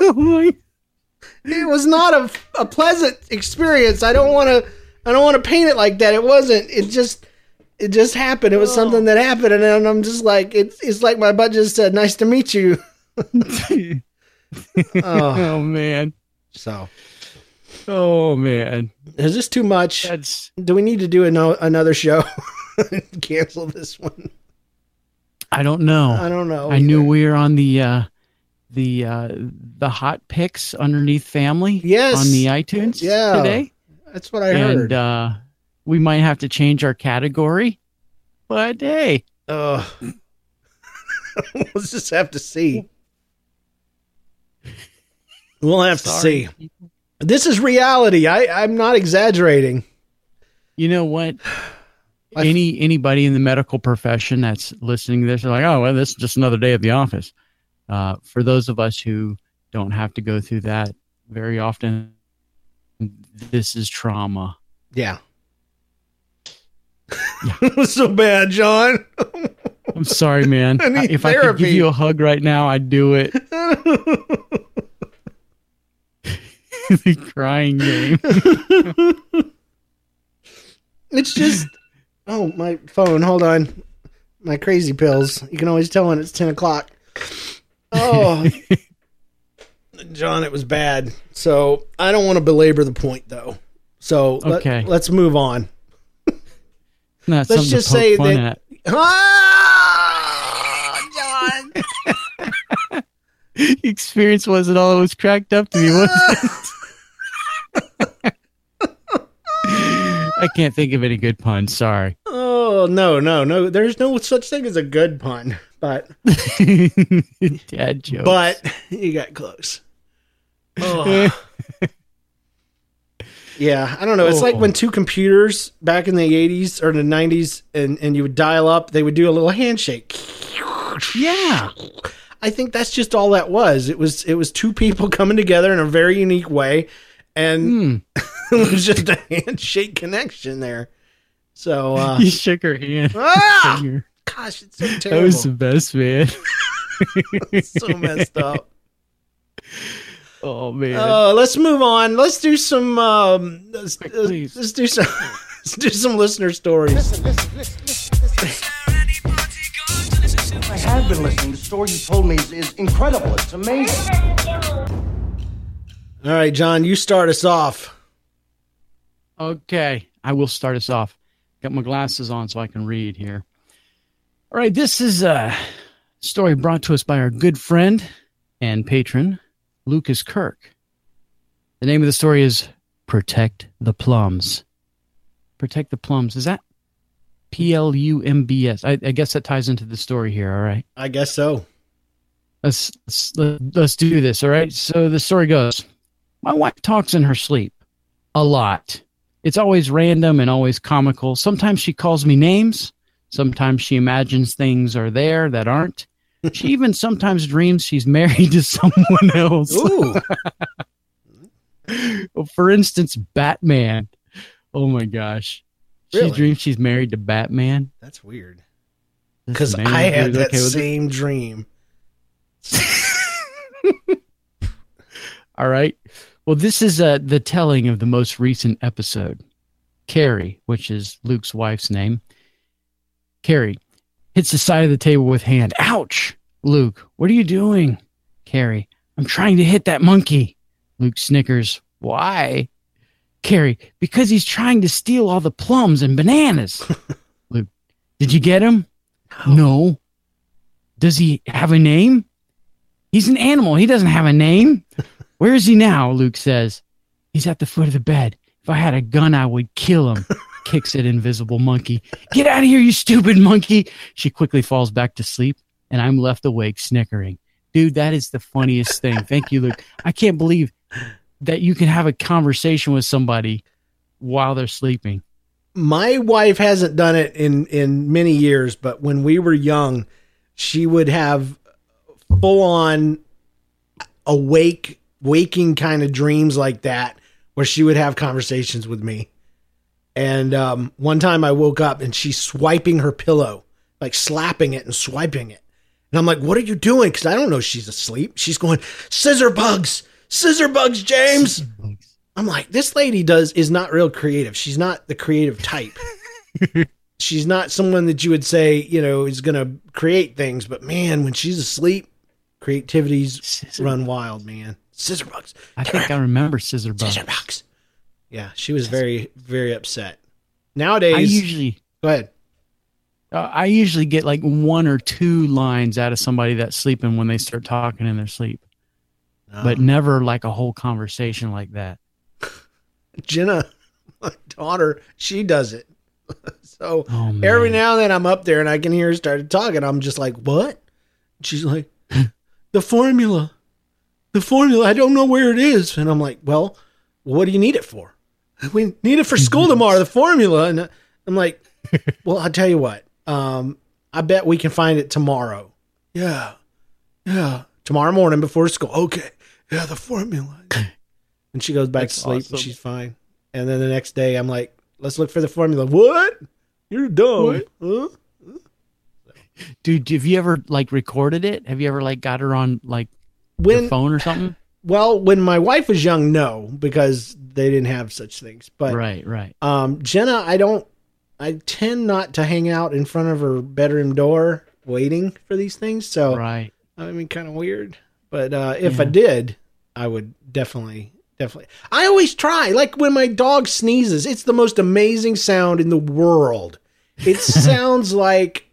S6: Oh
S3: It was not a, a pleasant experience. I don't want to. I don't want to paint it like that. It wasn't. It just. It just happened. It was oh. something that happened, and I'm just like, it's. It's like my butt just said, "Nice to meet you." Oh,
S6: oh man.
S3: so
S6: Oh man,
S3: Is this too much?
S6: that's
S3: Do we need to do ano- another show? Cancel this one.
S6: I don't know.
S3: I don't know.
S6: I knew we were on the uh the uh the hot picks underneath family
S3: Yes.
S6: on the iTunes
S3: Yeah,
S6: today.
S3: That's what I
S6: and
S3: heard.
S6: uh we might have to change our category. But hey,
S3: Ugh. we'll just have to see. We'll have to see. This is reality. I, I'm not exaggerating.
S6: You know what? Any anybody in the medical profession that's listening to this, they're like, oh well, this is just another day at the office. Uh, for those of us who don't have to go through that very often, this is trauma.
S3: Yeah. was so bad, John.
S6: I'm sorry, man.
S3: I
S6: if I could give you a hug right now, I'd do it. the crying game.
S3: it's just. Oh, my phone. Hold on. My crazy pills. You can always tell when it's 10 o'clock. Oh. John, it was bad. So I don't want to belabor the point, though. So let,
S6: Okay.
S3: let's move on.
S6: Not
S3: Let's
S6: something
S3: just
S6: to
S3: say
S6: fun
S3: that-
S6: at.
S3: Ah, John.
S6: experience wasn't all it was cracked up to be, was I can't think of any good puns. Sorry.
S3: Oh no, no, no! There's no such thing as a good pun, but
S6: Dad joke.
S3: but you got close. Oh. yeah, I don't know. It's like
S6: Oh.
S3: when two computers back in the '80s or the '90s, and and you would dial up, they would do a little handshake.
S6: yeah.
S3: I think that's just all that was. It was it was two people coming together in a very unique way, and
S6: Hmm.
S3: it was just a handshake connection there. So, uh,
S6: You shook her hand.
S3: ah,
S6: Finger.
S3: gosh, it's so
S6: That was the best, man.
S3: so messed up.
S6: Oh man.
S3: Uh, let's move on. Let's do some. Um, let's, uh, let's do some. let's do some listener stories.
S8: I have been listening. The story you told me is, is incredible. It's amazing.
S3: All right, John, you start us off.
S6: Okay, I will start us off. Got my glasses on so I can read here. All right, this is a story brought to us by our good friend and patron, Lucas Kirk. The name of the story is Protect the Plums. Protect the Plums. Is that P L U M B S? I, I guess that ties into the story here. All right.
S3: I guess so.
S6: let's let's, let's do this all right so the story goes my wife talks in her sleep a lot it's always random and always comical. Sometimes she calls me names. Sometimes she imagines things are there that aren't. She even sometimes dreams she's married to someone else.
S3: Ooh,
S6: for instance batman. Oh my gosh. She dreams she's married to batman?
S3: That's weird. Because I had that
S6: okay
S3: same dream.
S6: All right. Well, this is uh, the telling of the most recent episode. Carrie, which is Luke's wife's name, Carrie hits the side of the table with hand. Ouch! Luke, what are you doing? Carrie, I'm trying to hit that monkey. Luke snickers. Why? Carrie, because he's trying to steal all the plums and bananas. Luke, did you get him? No. Does he have a name? He's an animal. He doesn't have a name. Where is he now? Luke says. He's at the foot of the bed. If I had a gun, I would kill him. Kicks at invisible monkey. Get out of here, you stupid monkey. She quickly falls back to sleep, and I'm left awake snickering. Dude, that is the funniest thing. Thank you, Luke. I can't believe that you can have a conversation with somebody while they're sleeping.
S3: My wife hasn't done it in in many years, but when we were young, she would have full on awake, waking kind of dreams like that, where she would have conversations with me. And um, one time I woke up and she's swiping her pillow, like slapping it and swiping it. And I'm like, what are you doing? Because I don't know she's asleep. She's going, scissor bugs, scissor bugs, James. I'm like, this lady does is not real creative. She's not the creative type. she's not someone that you would say, you know, is going to create things. But man, when she's asleep, creativity's
S6: Scissor
S3: run wild, man. Scissor bugs.
S6: I think I remember scissor bugs.
S3: Scissor bugs. Yeah, she was very very upset. Nowadays,
S6: I usually
S3: go ahead.
S6: Uh, I usually get like one or two lines out of somebody that's sleeping when they start talking in their sleep, but never like a whole conversation like that.
S3: Jenna, my daughter, she does it. so
S6: Oh,
S3: every now and then I'm up there and I can hear her start talking. I'm just like, what? She's like, the formula, the formula. I don't know where it is. And I'm like, well, what do you need it for? We need it for school tomorrow, the formula. And I'm like, well, I'll tell you what. Um, I bet we can find it tomorrow. Yeah. Yeah. Tomorrow morning before school. Okay. Yeah, the formula. And she goes back
S6: That's
S3: to sleep
S6: awesome.
S3: and she's fine. And then the next day I'm like, let's look for the formula. What? You're dumb. Huh?
S6: Dude, have you ever like recorded it? Have you ever like got her on like
S3: When
S6: your phone or something?
S3: well, when my wife was young, no, because they didn't have such things. But
S6: right, right.
S3: um Jenna, I don't I tend not to hang out in front of her bedroom door waiting for these things. So
S6: Right.
S3: I mean kind of weird. But uh if I did, I would definitely definitely. I always try. Like when my dog sneezes, it's the most amazing sound in the world. It sounds like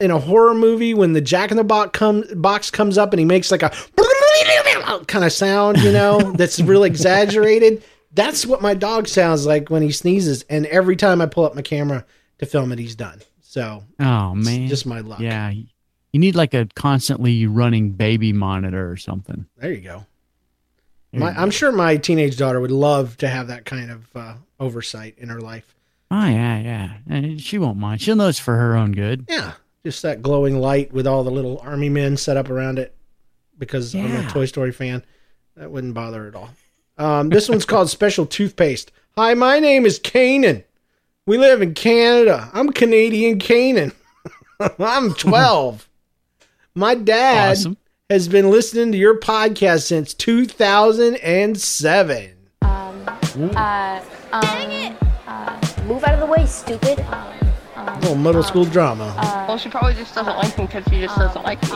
S3: in a horror movie when the Jack in the Box comes box comes up and he makes like a kind of sound, you know, that's real exaggerated. That's what my dog sounds like when he sneezes. And every time I pull up my camera to film it, he's done. So
S6: Oh
S3: it's
S6: man.
S3: just my luck.
S6: Yeah. You need like a constantly running baby monitor or something.
S3: There you go.
S6: There
S3: My,
S6: you
S3: I'm sure my teenage daughter would love to have that kind of uh, oversight in her life.
S6: Oh yeah, yeah. And she won't mind. She'll know it's for her own good.
S3: Yeah, just that glowing light with all the little army men set up around it. Because I'm a Toy Story fan, that wouldn't bother at all. Um, this one's called Special Toothpaste. Hi, my name is Kanan. We live in Canada. I'm Canadian Kanan. I'm 12. My dad
S6: Awesome.
S3: has been listening to your podcast since 2007.
S1: Um, Uh, Dang it! Uh, move out of the way, stupid. Um,
S3: little middle school drama.
S9: Well, she probably just doesn't like me because she just doesn't like me.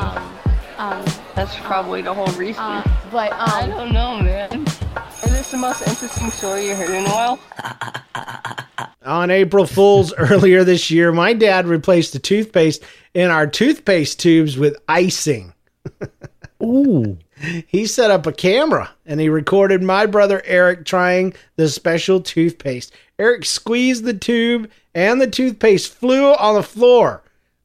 S9: That's probably the whole reason.
S1: Uh, but um,
S9: I don't know, man. Is this the most interesting story you heard in a while?
S3: On April Fool's earlier this year, my dad replaced the toothpaste in our toothpaste tubes with icing.
S6: Ooh.
S3: He set up a camera and he recorded my brother Eric trying the special toothpaste. Eric squeezed the tube and the toothpaste flew on the floor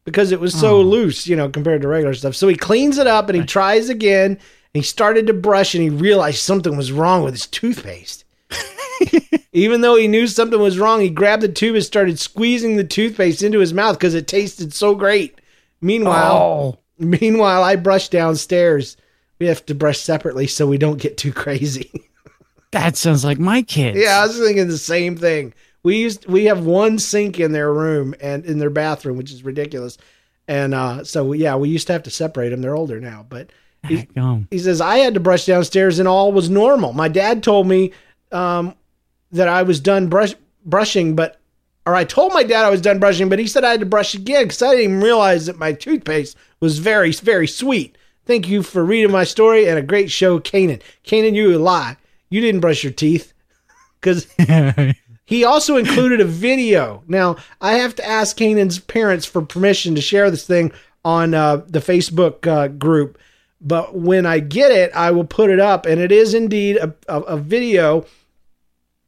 S3: because it was so oh. loose, you know, compared to regular stuff. So he cleans it up and he tries again. And he started to brush and he realized something was wrong with his toothpaste. Even though he knew something was wrong, he grabbed the tube and started squeezing the toothpaste into his mouth because it tasted so great. Meanwhile, oh. meanwhile, I brushed downstairs. We have to brush separately so we don't get too crazy.
S6: That sounds like my kids.
S3: yeah, I was thinking the same thing. We used we have one sink in their room and in their bathroom, which is ridiculous. And uh, so yeah, we used to have to separate them. They're older now, but he, he says I had to brush downstairs and all was normal. My dad told me um, that I was done brush brushing, but or I told my dad I was done brushing, but he said I had to brush again because I didn't even realize that my toothpaste was very very sweet. Thank you for reading my story and a great show, Kanan. Kanan, you lie. You didn't brush your teeth because he also included a video. Now, I have to ask Kanan's parents for permission to share this thing on uh, the Facebook uh, group. But when I get it, I will put it up. And it is indeed a, a, a video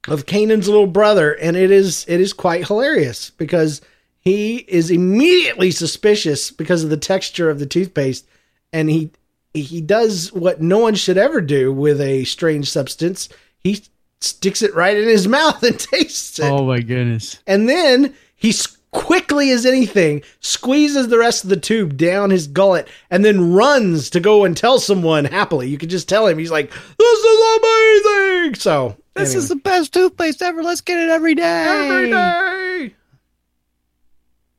S3: of Kanan's little brother. And it is it is quite hilarious because he is immediately suspicious because of the texture of the toothpaste. And he he does what no one should ever do with a strange substance. He sticks it right in his mouth and tastes it.
S6: oh my goodness.
S3: And then he quickly as anything squeezes the rest of the tube down his gullet and then runs to go and tell someone happily. You can just tell him he's like, "This is amazing!" So
S6: This
S3: anyway.
S6: is the best toothpaste ever. Let's get it every day.
S3: every day.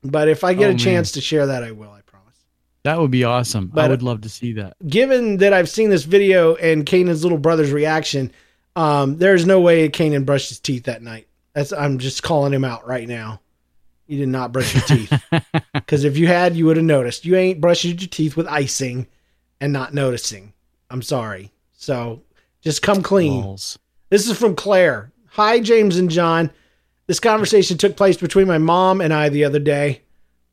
S3: But if I get
S6: Oh,
S3: a
S6: man.
S3: chance to share that, I will. I promise.
S6: That would be awesome. I would uh, love to see that.
S3: Given that I've seen this video and Kanan's little brother's reaction, um, there's no way Kanan brushed his teeth that night. That's I'm just calling him out right now. You did not brush your teeth. Because if you had, you would have noticed. You ain't brushing your teeth with icing and not noticing. I'm sorry. So just come clean.
S6: Balls.
S3: This is from Claire. Hi, James and John. This conversation took place between my mom and I the other day.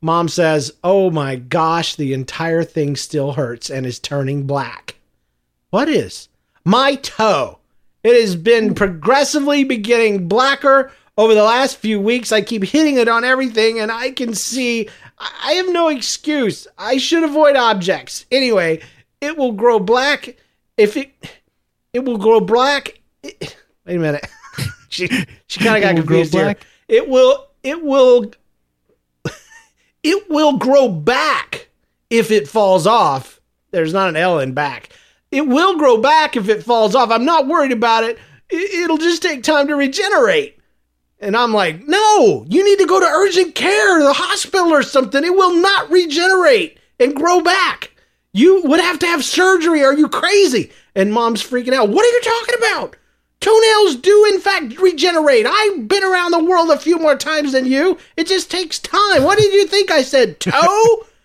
S3: Mom says, Oh my gosh, the entire thing still hurts and is turning black. What is? My toe. It has been progressively beginning blacker over the last few weeks. I keep hitting it on everything and I can see I have no excuse. I should avoid objects. Anyway, it will grow black if it it will grow black. It, wait a minute. she she kind of got
S6: It will grow
S3: confused here. It will it will it will grow back if it falls off. There's not an L in back. It will grow back if it falls off. I'm not worried about it. It'll just take time to regenerate. And I'm like, no, you need to go to urgent care, the hospital or something. It will not regenerate and grow back. You would have to have surgery. Are you crazy? And mom's freaking out. What are you talking about? Toenails do, in fact, regenerate. I've been around the world a few more times than you. It just takes time. What did you think I said? Toe?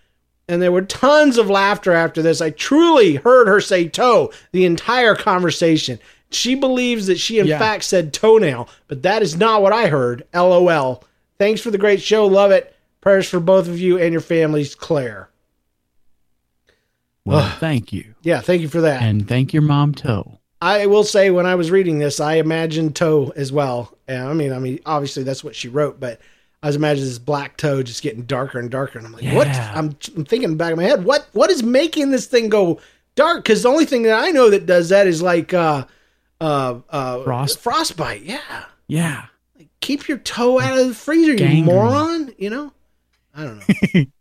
S3: and there were tons of laughter after this. I truly heard her say toe the entire conversation. She believes that she, in
S6: Yeah.
S3: fact, said toenail, but that is not what I heard. LOL. Thanks for the great show. Love it. Prayers for both of you and your families, Claire.
S6: Well, thank you.
S3: Yeah, thank you for that.
S6: And thank your mom, Toe.
S3: I will say when I was reading this, I imagined toe as well. And I mean, I mean, obviously that's what she wrote, but I was imagining this black toe just getting darker and darker. And I'm like, what? I'm, I'm thinking in the back of my head, what what is making this thing go dark? Because the only thing that I know that does that is like uh uh uh
S6: Frost.
S3: frostbite. Yeah,
S6: Yeah.
S3: keep your toe out of the freezer, you moron. You know, I don't know.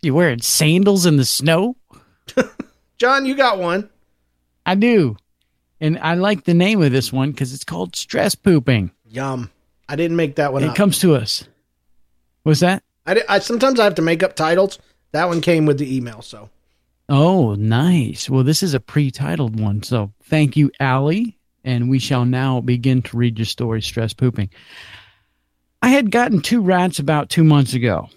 S6: You wearing sandals in the snow?
S3: John, you got one.
S6: I do. And I like the name of this one because it's called stress pooping.
S3: Yum. I didn't make that one
S6: It
S3: up.
S6: comes to us. What's that?
S3: I, I sometimes I have to make up titles. That one came with the email, so
S6: Oh, nice. Well, this is a pre titled one. So thank you, Allie. And we shall now begin to read your story, Stress Pooping. I had gotten two rats about two months ago.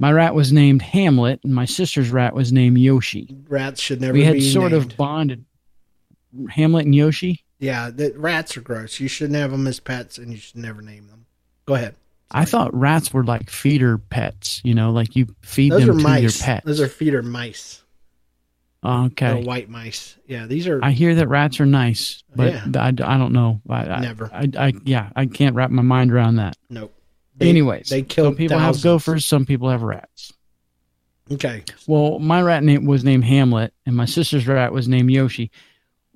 S6: My rat was named Hamlet, and my sister's rat was named Yoshi.
S3: rats should never
S6: we had sort
S3: named.
S6: of bonded. Hamlet and Yoshi?
S3: Yeah, the rats are gross. You shouldn't have them as pets, and you should never name them. Go ahead.
S6: I thought rats were like feeder pets, you know, like you feed
S3: Those
S6: them to
S3: mice.
S6: your pets.
S3: Those are feeder mice.
S6: Oh, okay.
S3: They're white mice. Yeah, these are.
S6: I hear that rats are nice, but
S3: Yeah.
S6: I, I don't know. I, I-
S3: Never.
S6: I, I, yeah, I can't wrap my mind around that.
S3: nope. They-
S6: Anyways,
S3: they kill
S6: some people
S3: thousands.
S6: have gophers, some people have rats.
S3: Okay.
S6: Well, my rat name was named Hamlet, and my sister's rat was named Yoshi.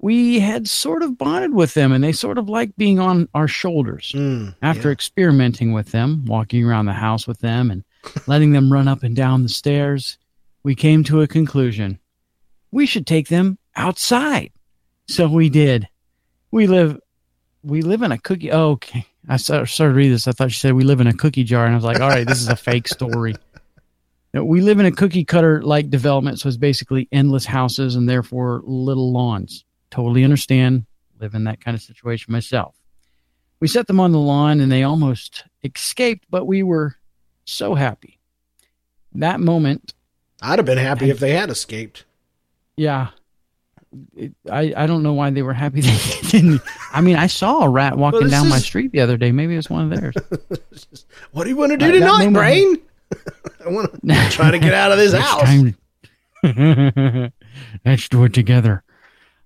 S6: We had sort of bonded with them, and they sort of liked being on our shoulders.
S3: Mm,
S6: After
S3: yeah.
S6: experimenting with them, walking around the house with them, and letting them run up and down the stairs, we came to a conclusion. We should take them outside. So we did. We live we live in a cookie oh, okay. I started started reading this. I thought she said we live in a cookie jar, and I was like, all right, this is a fake story. No, we live in a cookie cutter like development, so it's basically endless houses and therefore little lawns. Totally understand. Live in that kind of situation myself. We set them on the lawn and they almost escaped, but we were so happy. That moment,
S3: I'd have been happy if they had escaped.
S6: yeah. It, I, I don't know why they were happy they didn't. I mean, I saw a rat walking
S3: this
S6: down my street the other day. Maybe it's one of theirs.
S3: What do you want to do
S6: Uh,
S3: tonight,
S6: moment-
S3: Brain? I want to try to get out of this house.
S6: time Let's do it together.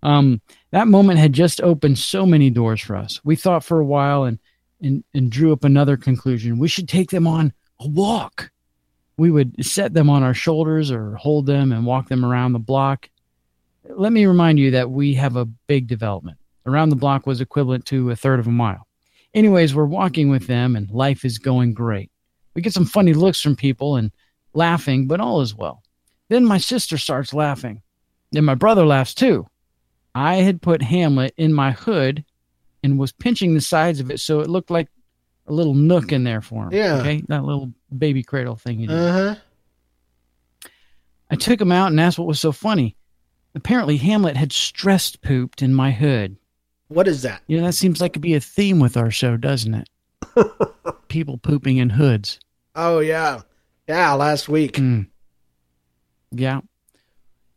S6: Um, that moment had just opened so many doors for us. We thought for a while and, and, and drew up another conclusion. We should take them on a walk. We would set them on our shoulders or hold them and walk them around the block. Let me remind you that we have a big development. Around the block was equivalent to a third of a mile. Anyways, we're walking with them and life is going great. We get some funny looks from people and laughing, but all is well. Then my sister starts laughing. Then my brother laughs too. I had put Hamlet in my hood and was pinching the sides of it so it looked like a little nook in there for him.
S3: Yeah.
S6: Okay. That little baby cradle thing you did.
S3: Uh huh.
S6: I took him out and asked what was so funny. Apparently, Hamlet had stressed pooped in my hood.
S3: What is that?
S6: You know, that seems like it'd be a theme with our show, doesn't it? People pooping in hoods.
S3: Oh yeah, yeah. Last week.
S6: Mm. Yeah.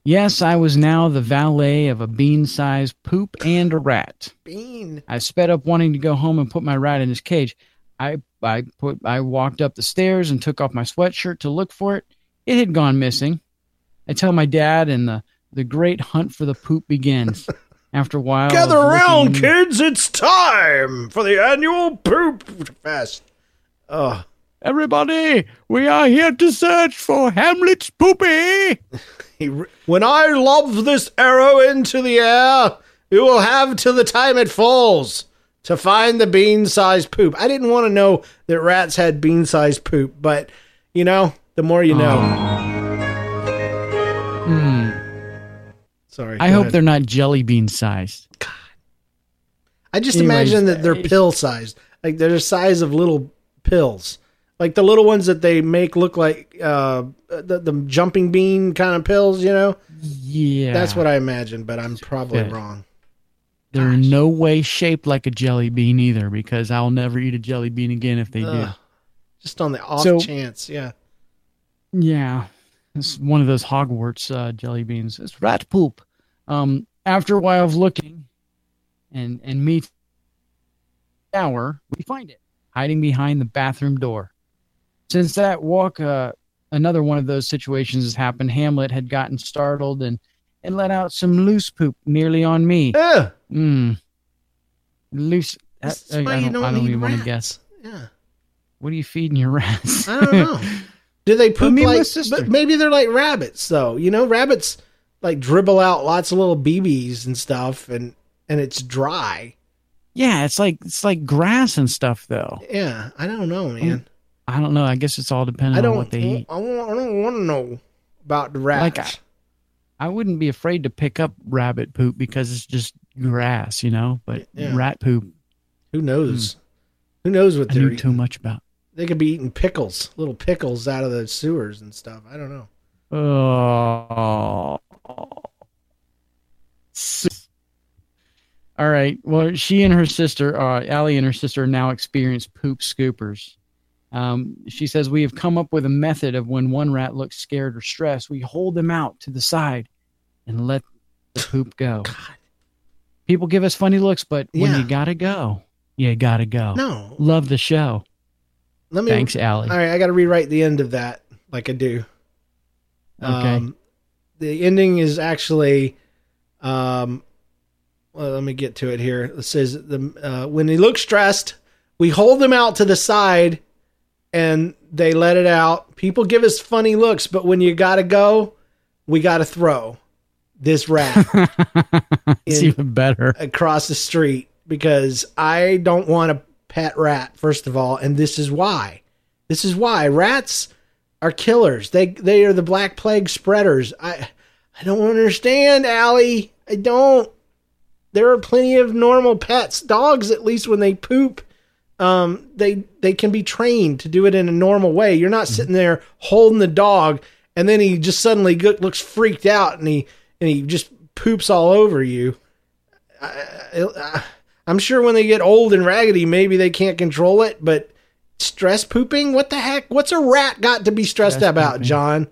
S6: Yes, I was now the valet of a bean sized poop and a rat.
S3: Bean.
S6: I sped up wanting to go home and put my rat in his cage. I I put I walked up the stairs and took off my sweatshirt to look for it. It had gone missing. I tell my dad and the the great hunt for the poop begins. After a while,
S3: Gather around,
S6: looking-
S3: kids! It's time for the annual poop fest. Oh,
S6: Everybody, we are here to search for Hamlet's poopy.
S3: he, when I lob this arrow into the air, you will have till the time it falls to find the bean-sized poop. I didn't want to know that rats had bean-sized poop, but you know, the more you know.
S6: Hmm.
S3: Sorry.
S6: I hope
S3: ahead.
S6: they're not jelly bean sized. God.
S3: I just
S6: Anyways,
S3: imagine that they're pill sized. Like they're the size of little pills. Like the little ones that they make look like uh, the, the jumping bean kind of pills, you know?
S6: Yeah,
S3: That's what I imagine, but I'm probably wrong.
S6: They're in no way shaped like a jelly bean either, because I'll never eat a jelly bean again if they
S3: Ugh. Just on the off
S6: So-
S3: chance, yeah.
S6: Yeah, it's one of those Hogwarts uh, jelly beans. It's rat poop. Um, after a while of looking, and and me shower, we find it hiding behind the bathroom door. Since that walk, uh, another one of those situations has happened. Hamlet had gotten startled and and let out some loose poop nearly on me.
S3: Ugh.
S6: Mm. Loose.
S3: This
S6: I, I don't,
S3: don't
S6: I don't even want to guess.
S3: Yeah.
S6: What are you feeding your rats?
S3: I don't know. Do they poop
S6: my
S3: like but maybe they're like rabbits though. You know, rabbits like dribble out lots of little BBs and stuff and and it's dry.
S6: yeah, it's like it's like grass and stuff though.
S3: Yeah, I don't know, man.
S6: I don't know. I guess it's all dependent
S3: I
S6: on what they eat.
S3: I, want, I don't want to know about the rats.
S6: Like I, I wouldn't be afraid to pick up rabbit poop because it's just grass, you know. But
S3: Yeah.
S6: rat poop,
S3: Who knows? Who knows what
S6: Hmm. I
S3: they're
S6: too much about.
S3: They could be eating pickles, little pickles out of the sewers and stuff. I don't know.
S6: Oh. All right. Well, she and her sister, uh, Allie and her sister, now experience poop scoopers. Um, she says we have come up with a method of when one rat looks scared or stressed, we hold them out to the side and let the poop go. People give us funny looks, but when you gotta go, you gotta go.
S3: No.
S6: Love the show.
S3: Let me.
S6: Thanks, Allie.
S3: All right, I got to rewrite the end of that like I do.
S6: Okay.
S3: Um, the ending is actually, um, well, let me get to it here. It says the uh, when they look stressed, we hold them out to the side, and they let it out. People give us funny looks, but when you gotta go, we gotta throw this rat
S6: it's even better.
S3: across the street because I don't want a pet rat, first of all, and this is why. This is why rats are killers. They they are the black plague spreaders. I I don't understand, Allie. I don't. There are plenty of normal pets. Dogs, at least when they poop, um, they they can be trained to do it in a normal way. You're not sitting there holding the dog, and then he just suddenly go- looks freaked out, and he and he just poops all over you. I, I'm sure when they get old and raggedy, maybe they can't control it, but stress pooping? What the heck? What's a rat got to be stressed
S6: Stress
S3: about,
S6: pooping.
S3: John?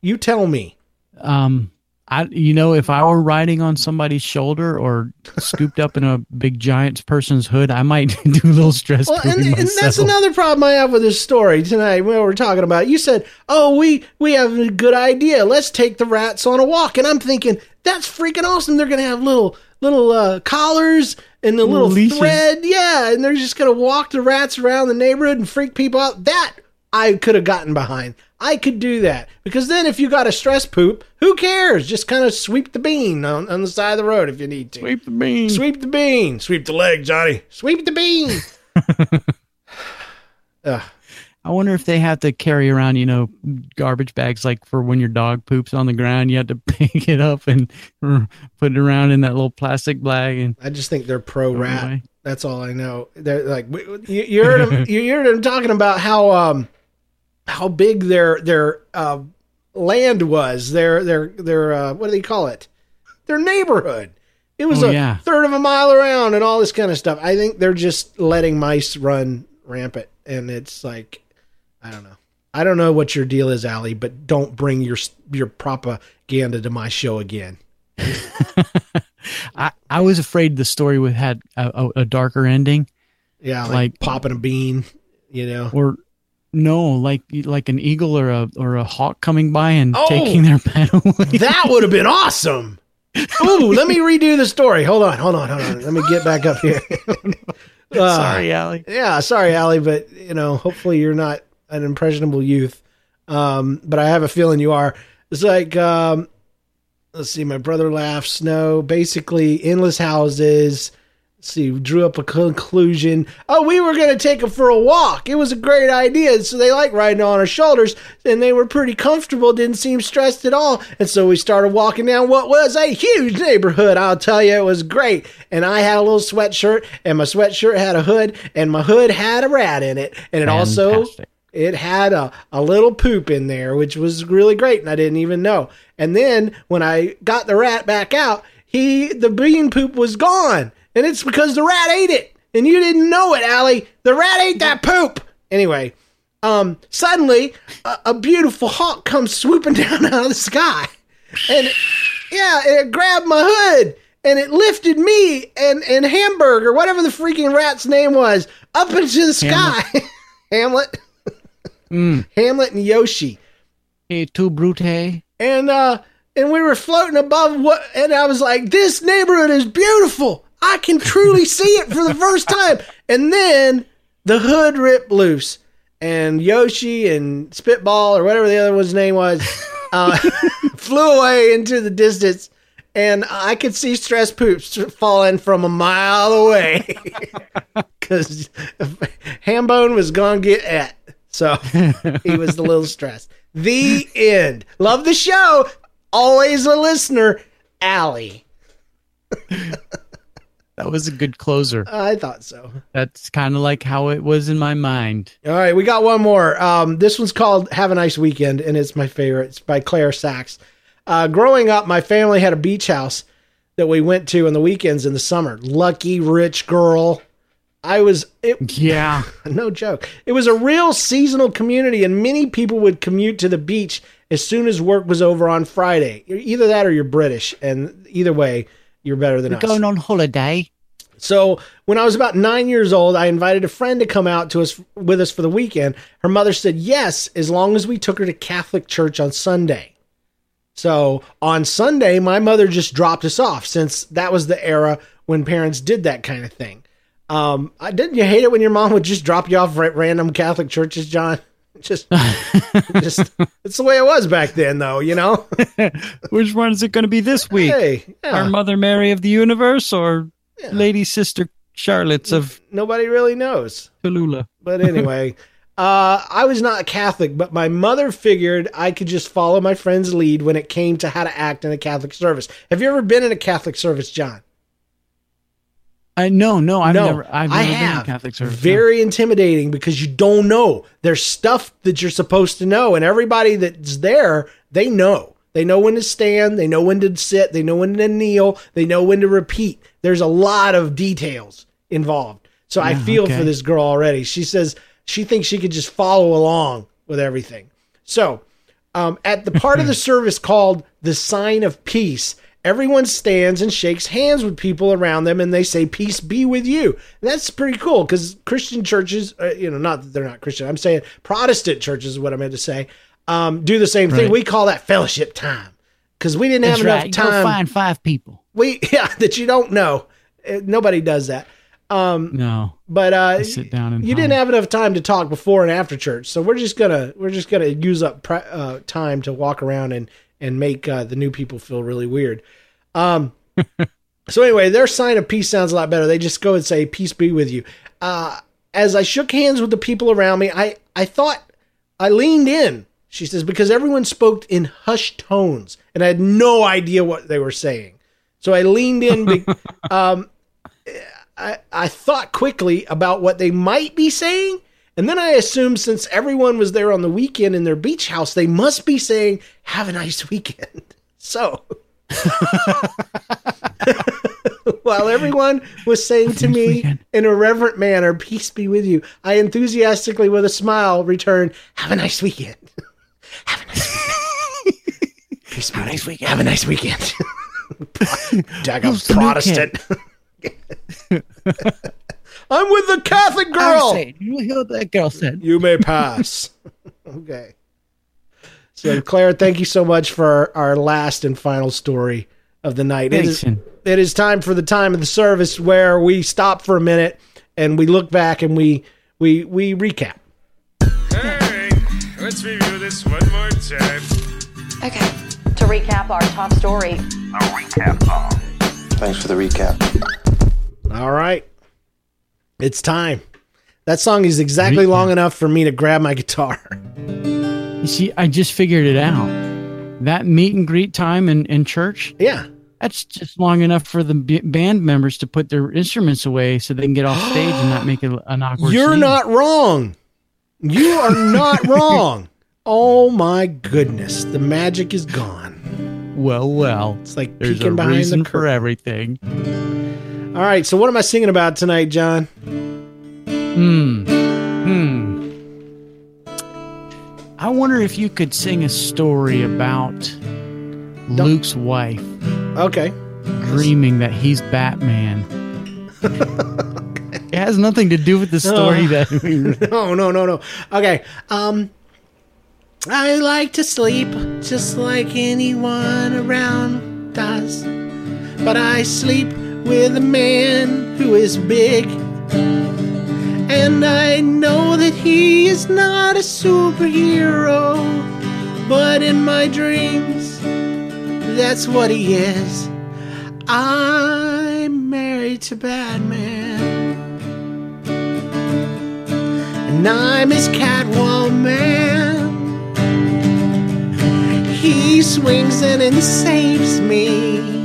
S3: You tell me.
S6: Um, I you know if I were riding on somebody's shoulder or scooped up in a big giant person's hood, I might do a little stress
S3: Well, and, and that's another problem I have with this story tonight. When we're talking about, it. you said, "Oh, we we have a good idea. Let's take the rats on a walk." And I'm thinking, that's freaking awesome. They're gonna have little little uh, collars and the little
S6: Leashes.
S3: thread, yeah, and they're just gonna walk the rats around the neighborhood and freak people out. That I could have gotten behind. I could do that because then if you got a stress poop, who cares? Just kind of sweep the bean on, on the side of the road if you need to.
S6: Sweep the bean.
S3: Sweep the bean. Sweep the leg, Johnny. Sweep the bean. Ugh.
S6: I wonder if they have to carry around, you know, garbage bags like for when your dog poops on the ground, you have to pick it up and put it around in that little plastic bag and
S3: I just think they're pro rat.
S6: away.
S3: That's all I know. They're like you, you heard them. you heard them talking about how um how big their their uh, land was. Their their their uh, what do they call it? Their neighborhood. It was
S6: Oh,
S3: a
S6: yeah.
S3: third of a mile around and all this kind of stuff. I think they're just letting mice run rampant, and it's like I don't know. I don't know what your deal is, Allie, but don't bring your your propaganda to my show again.
S6: I, I was afraid the story would had a, a, a darker ending.
S3: Yeah, like,
S6: Like-
S3: popping a bean, you know.
S6: or no, like like an eagle or a or a hawk coming by and
S3: Oh!
S6: taking their pet away.
S3: That would have been awesome. Ooh, let me redo the story. Hold on, hold on, hold on. Let me get back up here. Uh,
S6: Sorry, Allie.
S3: Yeah, sorry, Allie, but you know, hopefully you're not an impressionable youth. Um, but I have a feeling you are. It's like, um, let's see, my brother laughs. No, basically, endless houses. See, we drew up a conclusion. Oh, we were going to take them for a walk. It was a great idea. So they like riding on our shoulders, and they were pretty comfortable. Didn't seem stressed at all. And so we started walking down what was a huge neighborhood. I'll tell you, it was great. And I had a little sweatshirt, and my sweatshirt had a hood, and my hood had a rat in it, and it also it had a, a little poop in there, which was really great, and I didn't even know. And then when I got the rat back out, he the bean poop was gone, and it's because the rat ate it, and you didn't know it, Allie. The rat ate that poop. Anyway, um, suddenly a, a beautiful hawk comes swooping down out of the sky, and it- yeah, and it grabbed my hood. And it lifted me and, and Hamburg or whatever the freaking rat's name was up into the sky. Hamlet. Hamlet and Yoshi.
S6: Hey, too brute.
S3: And uh and we were floating above what and I was like, This neighborhood is beautiful. I can truly see it for the first time. And then the hood ripped loose. And Yoshi and Spitball or whatever the other one's name was uh, flew away into the distance. And I could see stress poops falling from a mile away because Hambone was to get at. So he was a little stressed. The end. Love the show. Always a listener. Allie.
S6: That was a good closer.
S3: I thought so.
S6: That's kind of like how it was in my mind.
S3: All right, we got one more. Um, this one's called "Have a Nice Weekend," and it's my favorite. It's by Claire Sachs. Uh, growing up, my family had a beach house that we went to on the weekends in the summer. Lucky rich girl. I was it,
S6: Yeah.
S3: no joke. It was a real seasonal community, and many people would commute to the beach as soon as work was over on Friday. Either that or you're British, and either way, you're better than
S6: We're
S3: us.
S6: going on holiday.
S3: So when I was about nine years old, I invited a friend to come out to us with us for the weekend. Her mother said yes, as long as we took her to Catholic church on Sunday. So on Sunday, my mother just dropped us off since that was the era when parents did that kind of thing. Um, I, didn't you hate it when your mom would just drop you off at random Catholic churches, John? Just, just it's the way it was back then, though. You know.
S6: Which one is it going to be this week?
S3: Hey, yeah.
S6: Our Mother Mary of the Universe or Lady Sister Charlotte's of
S3: Nobody really knows.
S6: Tallulah?
S3: But anyway, uh, I was not a Catholic, but my mother figured I could just follow my friend's lead when it came to how to act in a Catholic service. Have you ever been in a Catholic service, John?
S6: I no, no, I've
S3: no,
S6: never. I've
S3: I
S6: never been
S3: have.
S6: in Catholic service. no.
S3: Very intimidating because you don't know. There's stuff that you're supposed to know, and everybody that's there, they know. They know when to stand. They know when to sit. They know when to kneel. They know when to repeat. There's a lot of details involved. So I feel
S6: okay.
S3: for this girl already. She says she thinks she could just follow along with everything. So um, at the part of the service called the sign of peace, everyone stands and shakes hands with people around them and they say, Peace be with you. And that's pretty cool because Christian churches, uh, you know, not that they're not Christian, I'm saying Protestant churches is what I meant to say, um, do the same thing. We call that fellowship time because we didn't
S6: That's
S3: have enough
S6: right. Go
S3: time.
S6: find five people.
S3: We, yeah, that you don't know. Uh, Nobody does that. Um,
S6: No,
S3: but uh,
S6: sit down and
S3: you didn't have enough time to talk before and after church, so we're just gonna we're just gonna use up pre- uh, time to walk around and and make uh, the new people feel really weird. Um, so anyway, their sign of peace sounds a lot better. They just go and say "Peace be with you." Uh, as I shook hands with the people around me, I I thought I leaned in. She says because everyone spoke in hushed tones, and I had no idea what they were saying. So I leaned in. Be- um, I, I thought quickly about what they might be saying. And then I assumed since everyone was there on the weekend in their beach house, they must be saying, Have a nice weekend. So While everyone was saying to me in a reverent manner, Peace be with you, I enthusiastically, with a smile, returned, Have a nice weekend. Have a nice weekend. Peace be with you. Have a nice weekend.
S6: The
S3: Protestant. I'm with the Catholic
S6: I
S3: girl.
S6: say, you hear what that girl said?
S3: You may pass. okay. So, Claire, thank you so much for our, our last and final story of the night. It is, it is time for the time of the service where we stop for a minute and we look back and we we we recap.
S4: Hey, let's review this one more time.
S10: Okay. To recap our top story. A recap song.
S8: Thanks for the recap.
S3: All right. It's time. That song is exactly long enough for me to grab my guitar.
S6: You see, I just figured it out. That meet and greet time in, in church,
S3: Yeah.
S6: that's just long enough for the b- band members to put their instruments away so they can get off stage and not make it an awkward
S3: You're
S6: scene.
S3: not wrong. You are not wrong. Oh my goodness. The magic is gone.
S6: Well, well.
S3: It's like
S6: There's
S3: peeking
S6: a
S3: behind
S6: reason
S3: the
S6: for everything.
S3: All right, so what am I singing about tonight, John?
S6: Hmm. Hmm. I wonder if you could sing a story about Luke's wife
S3: Okay.
S6: dreaming that he's Batman. It has nothing to do with the story
S3: Oh.
S6: that
S3: no, no, no, no. Okay. Um I like to sleep just like anyone around does. But I sleep with a man who is big. And I know that he is not a superhero. But in my dreams, that's what he is. I'm married to Batman. And I'm his Catwoman. He swings in and saves me.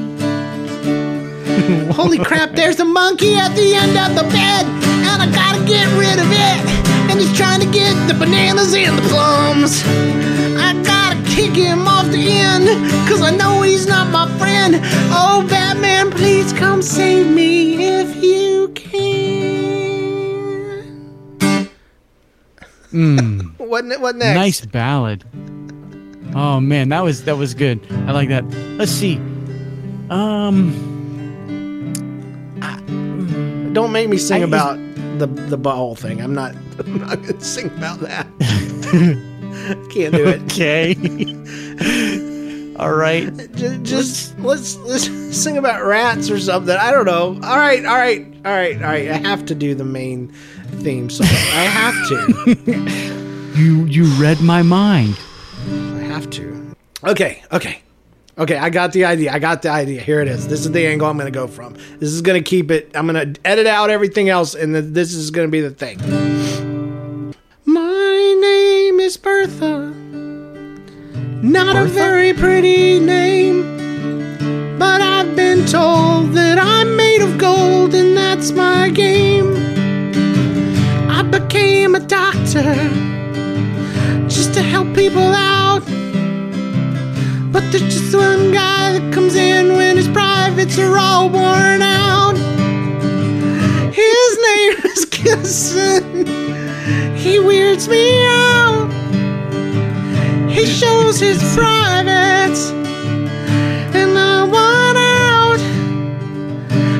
S3: Holy crap, there's a monkey at the end of the bed, and I gotta get rid of it. And he's trying to get the bananas and the plums. I gotta kick him off the end, cause I know he's not my friend. Oh, Batman, please come save me if you can.
S6: Mm,
S3: What, ne- what next?
S6: nice ballad. Oh man, that was that was good. I like that. Let's see. Um,
S3: Don't make me sing
S6: I-
S3: about the the butthole thing. I'm not. I'm not gonna sing about that. Can't do it.
S6: okay. All right.
S3: Just, just let's let's sing about rats or something. I don't know. All right, all right, all right, all right. I have to do the main theme song. I have to.
S6: You you read my mind.
S3: I have to. Okay, okay. Okay, I got the idea. I got the idea. Here it is. This is the angle I'm going to go from. This is going to keep it. I'm going to edit out everything else, and then this is going to be the thing. My name is Bertha. Not a very pretty name, but I've been told that I'm made of gold, and that's my game. I became a doctor just to help people out. But there's just one guy that comes in when his privates are all worn out. His name is Gibson. He weirds me out. He shows his privates, and I want out.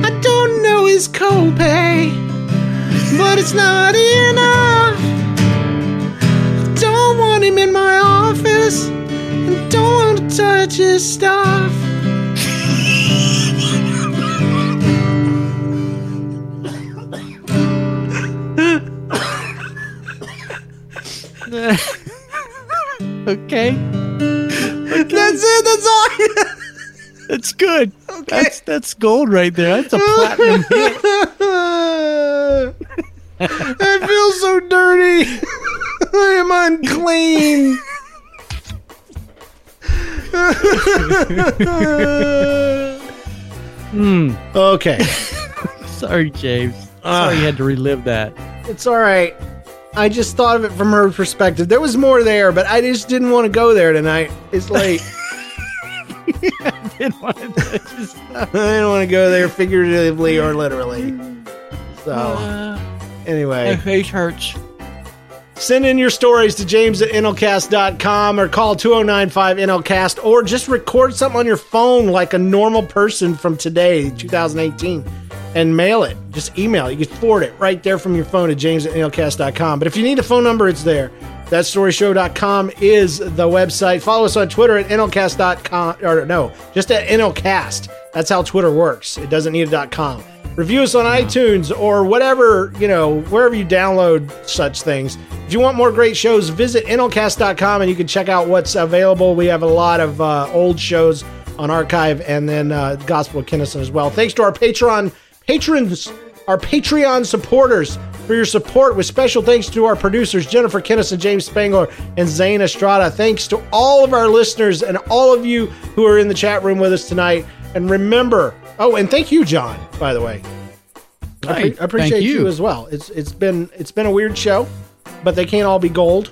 S3: I don't know his copay, but it's not enough. I Don't want him in my office and don't touch his stuff.
S6: Okay.
S3: That's it. That's all.
S6: That's good. That's that's gold right there. That's a platinum hit.
S3: I feel so dirty. I am unclean.
S6: Hmm.
S3: okay.
S6: Sorry, James. Sorry you had to relive that.
S3: It's all right. I just thought of it from her perspective. There was more there, but I just didn't want to go there tonight. It's late.
S6: I didn't want to. Just,
S3: I didn't want to go there figuratively or literally. So,
S6: uh, my
S3: anyway,
S6: face hurts.
S3: Send in your stories to james at nlcast.com or call 2095 NLCast or just record something on your phone like a normal person from today, 2018, and mail it. Just email it. You can forward it right there from your phone to james at nlcast.com. But if you need a phone number, it's there. Thatstoryshow.com is the website. Follow us on Twitter at nlcast.com, or no, just at nlcast. That's how Twitter works. It doesn't need a .com. Review us on iTunes or whatever, you know, wherever you download such things. If you want more great shows, visit nlcast.com and you can check out what's available. We have a lot of uh, old shows on archive and then uh, Gospel of Kinnison as well. Thanks to our Patreon patrons, our Patreon supporters for your support with special thanks to our producers Jennifer Kinnison, James Spangler, and Zane Estrada. Thanks to all of our listeners and all of you who are in the chat room with us tonight. And remember, oh, and thank you, John, by the way. I, pre- I appreciate you.
S6: you.
S3: as well. It's it's been it's been a weird show, but they can't all be gold.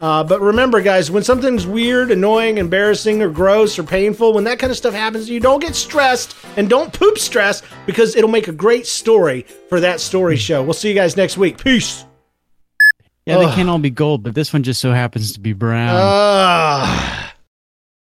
S3: Uh, but remember, guys, when something's weird, annoying, embarrassing, or gross or painful, when that kind of stuff happens, you don't get stressed and don't poop stress because it'll make a great story for that story show. We'll see you guys next week. Peace.
S6: Yeah, they can't all be gold, but this one just so happens to be brown.
S3: Ah.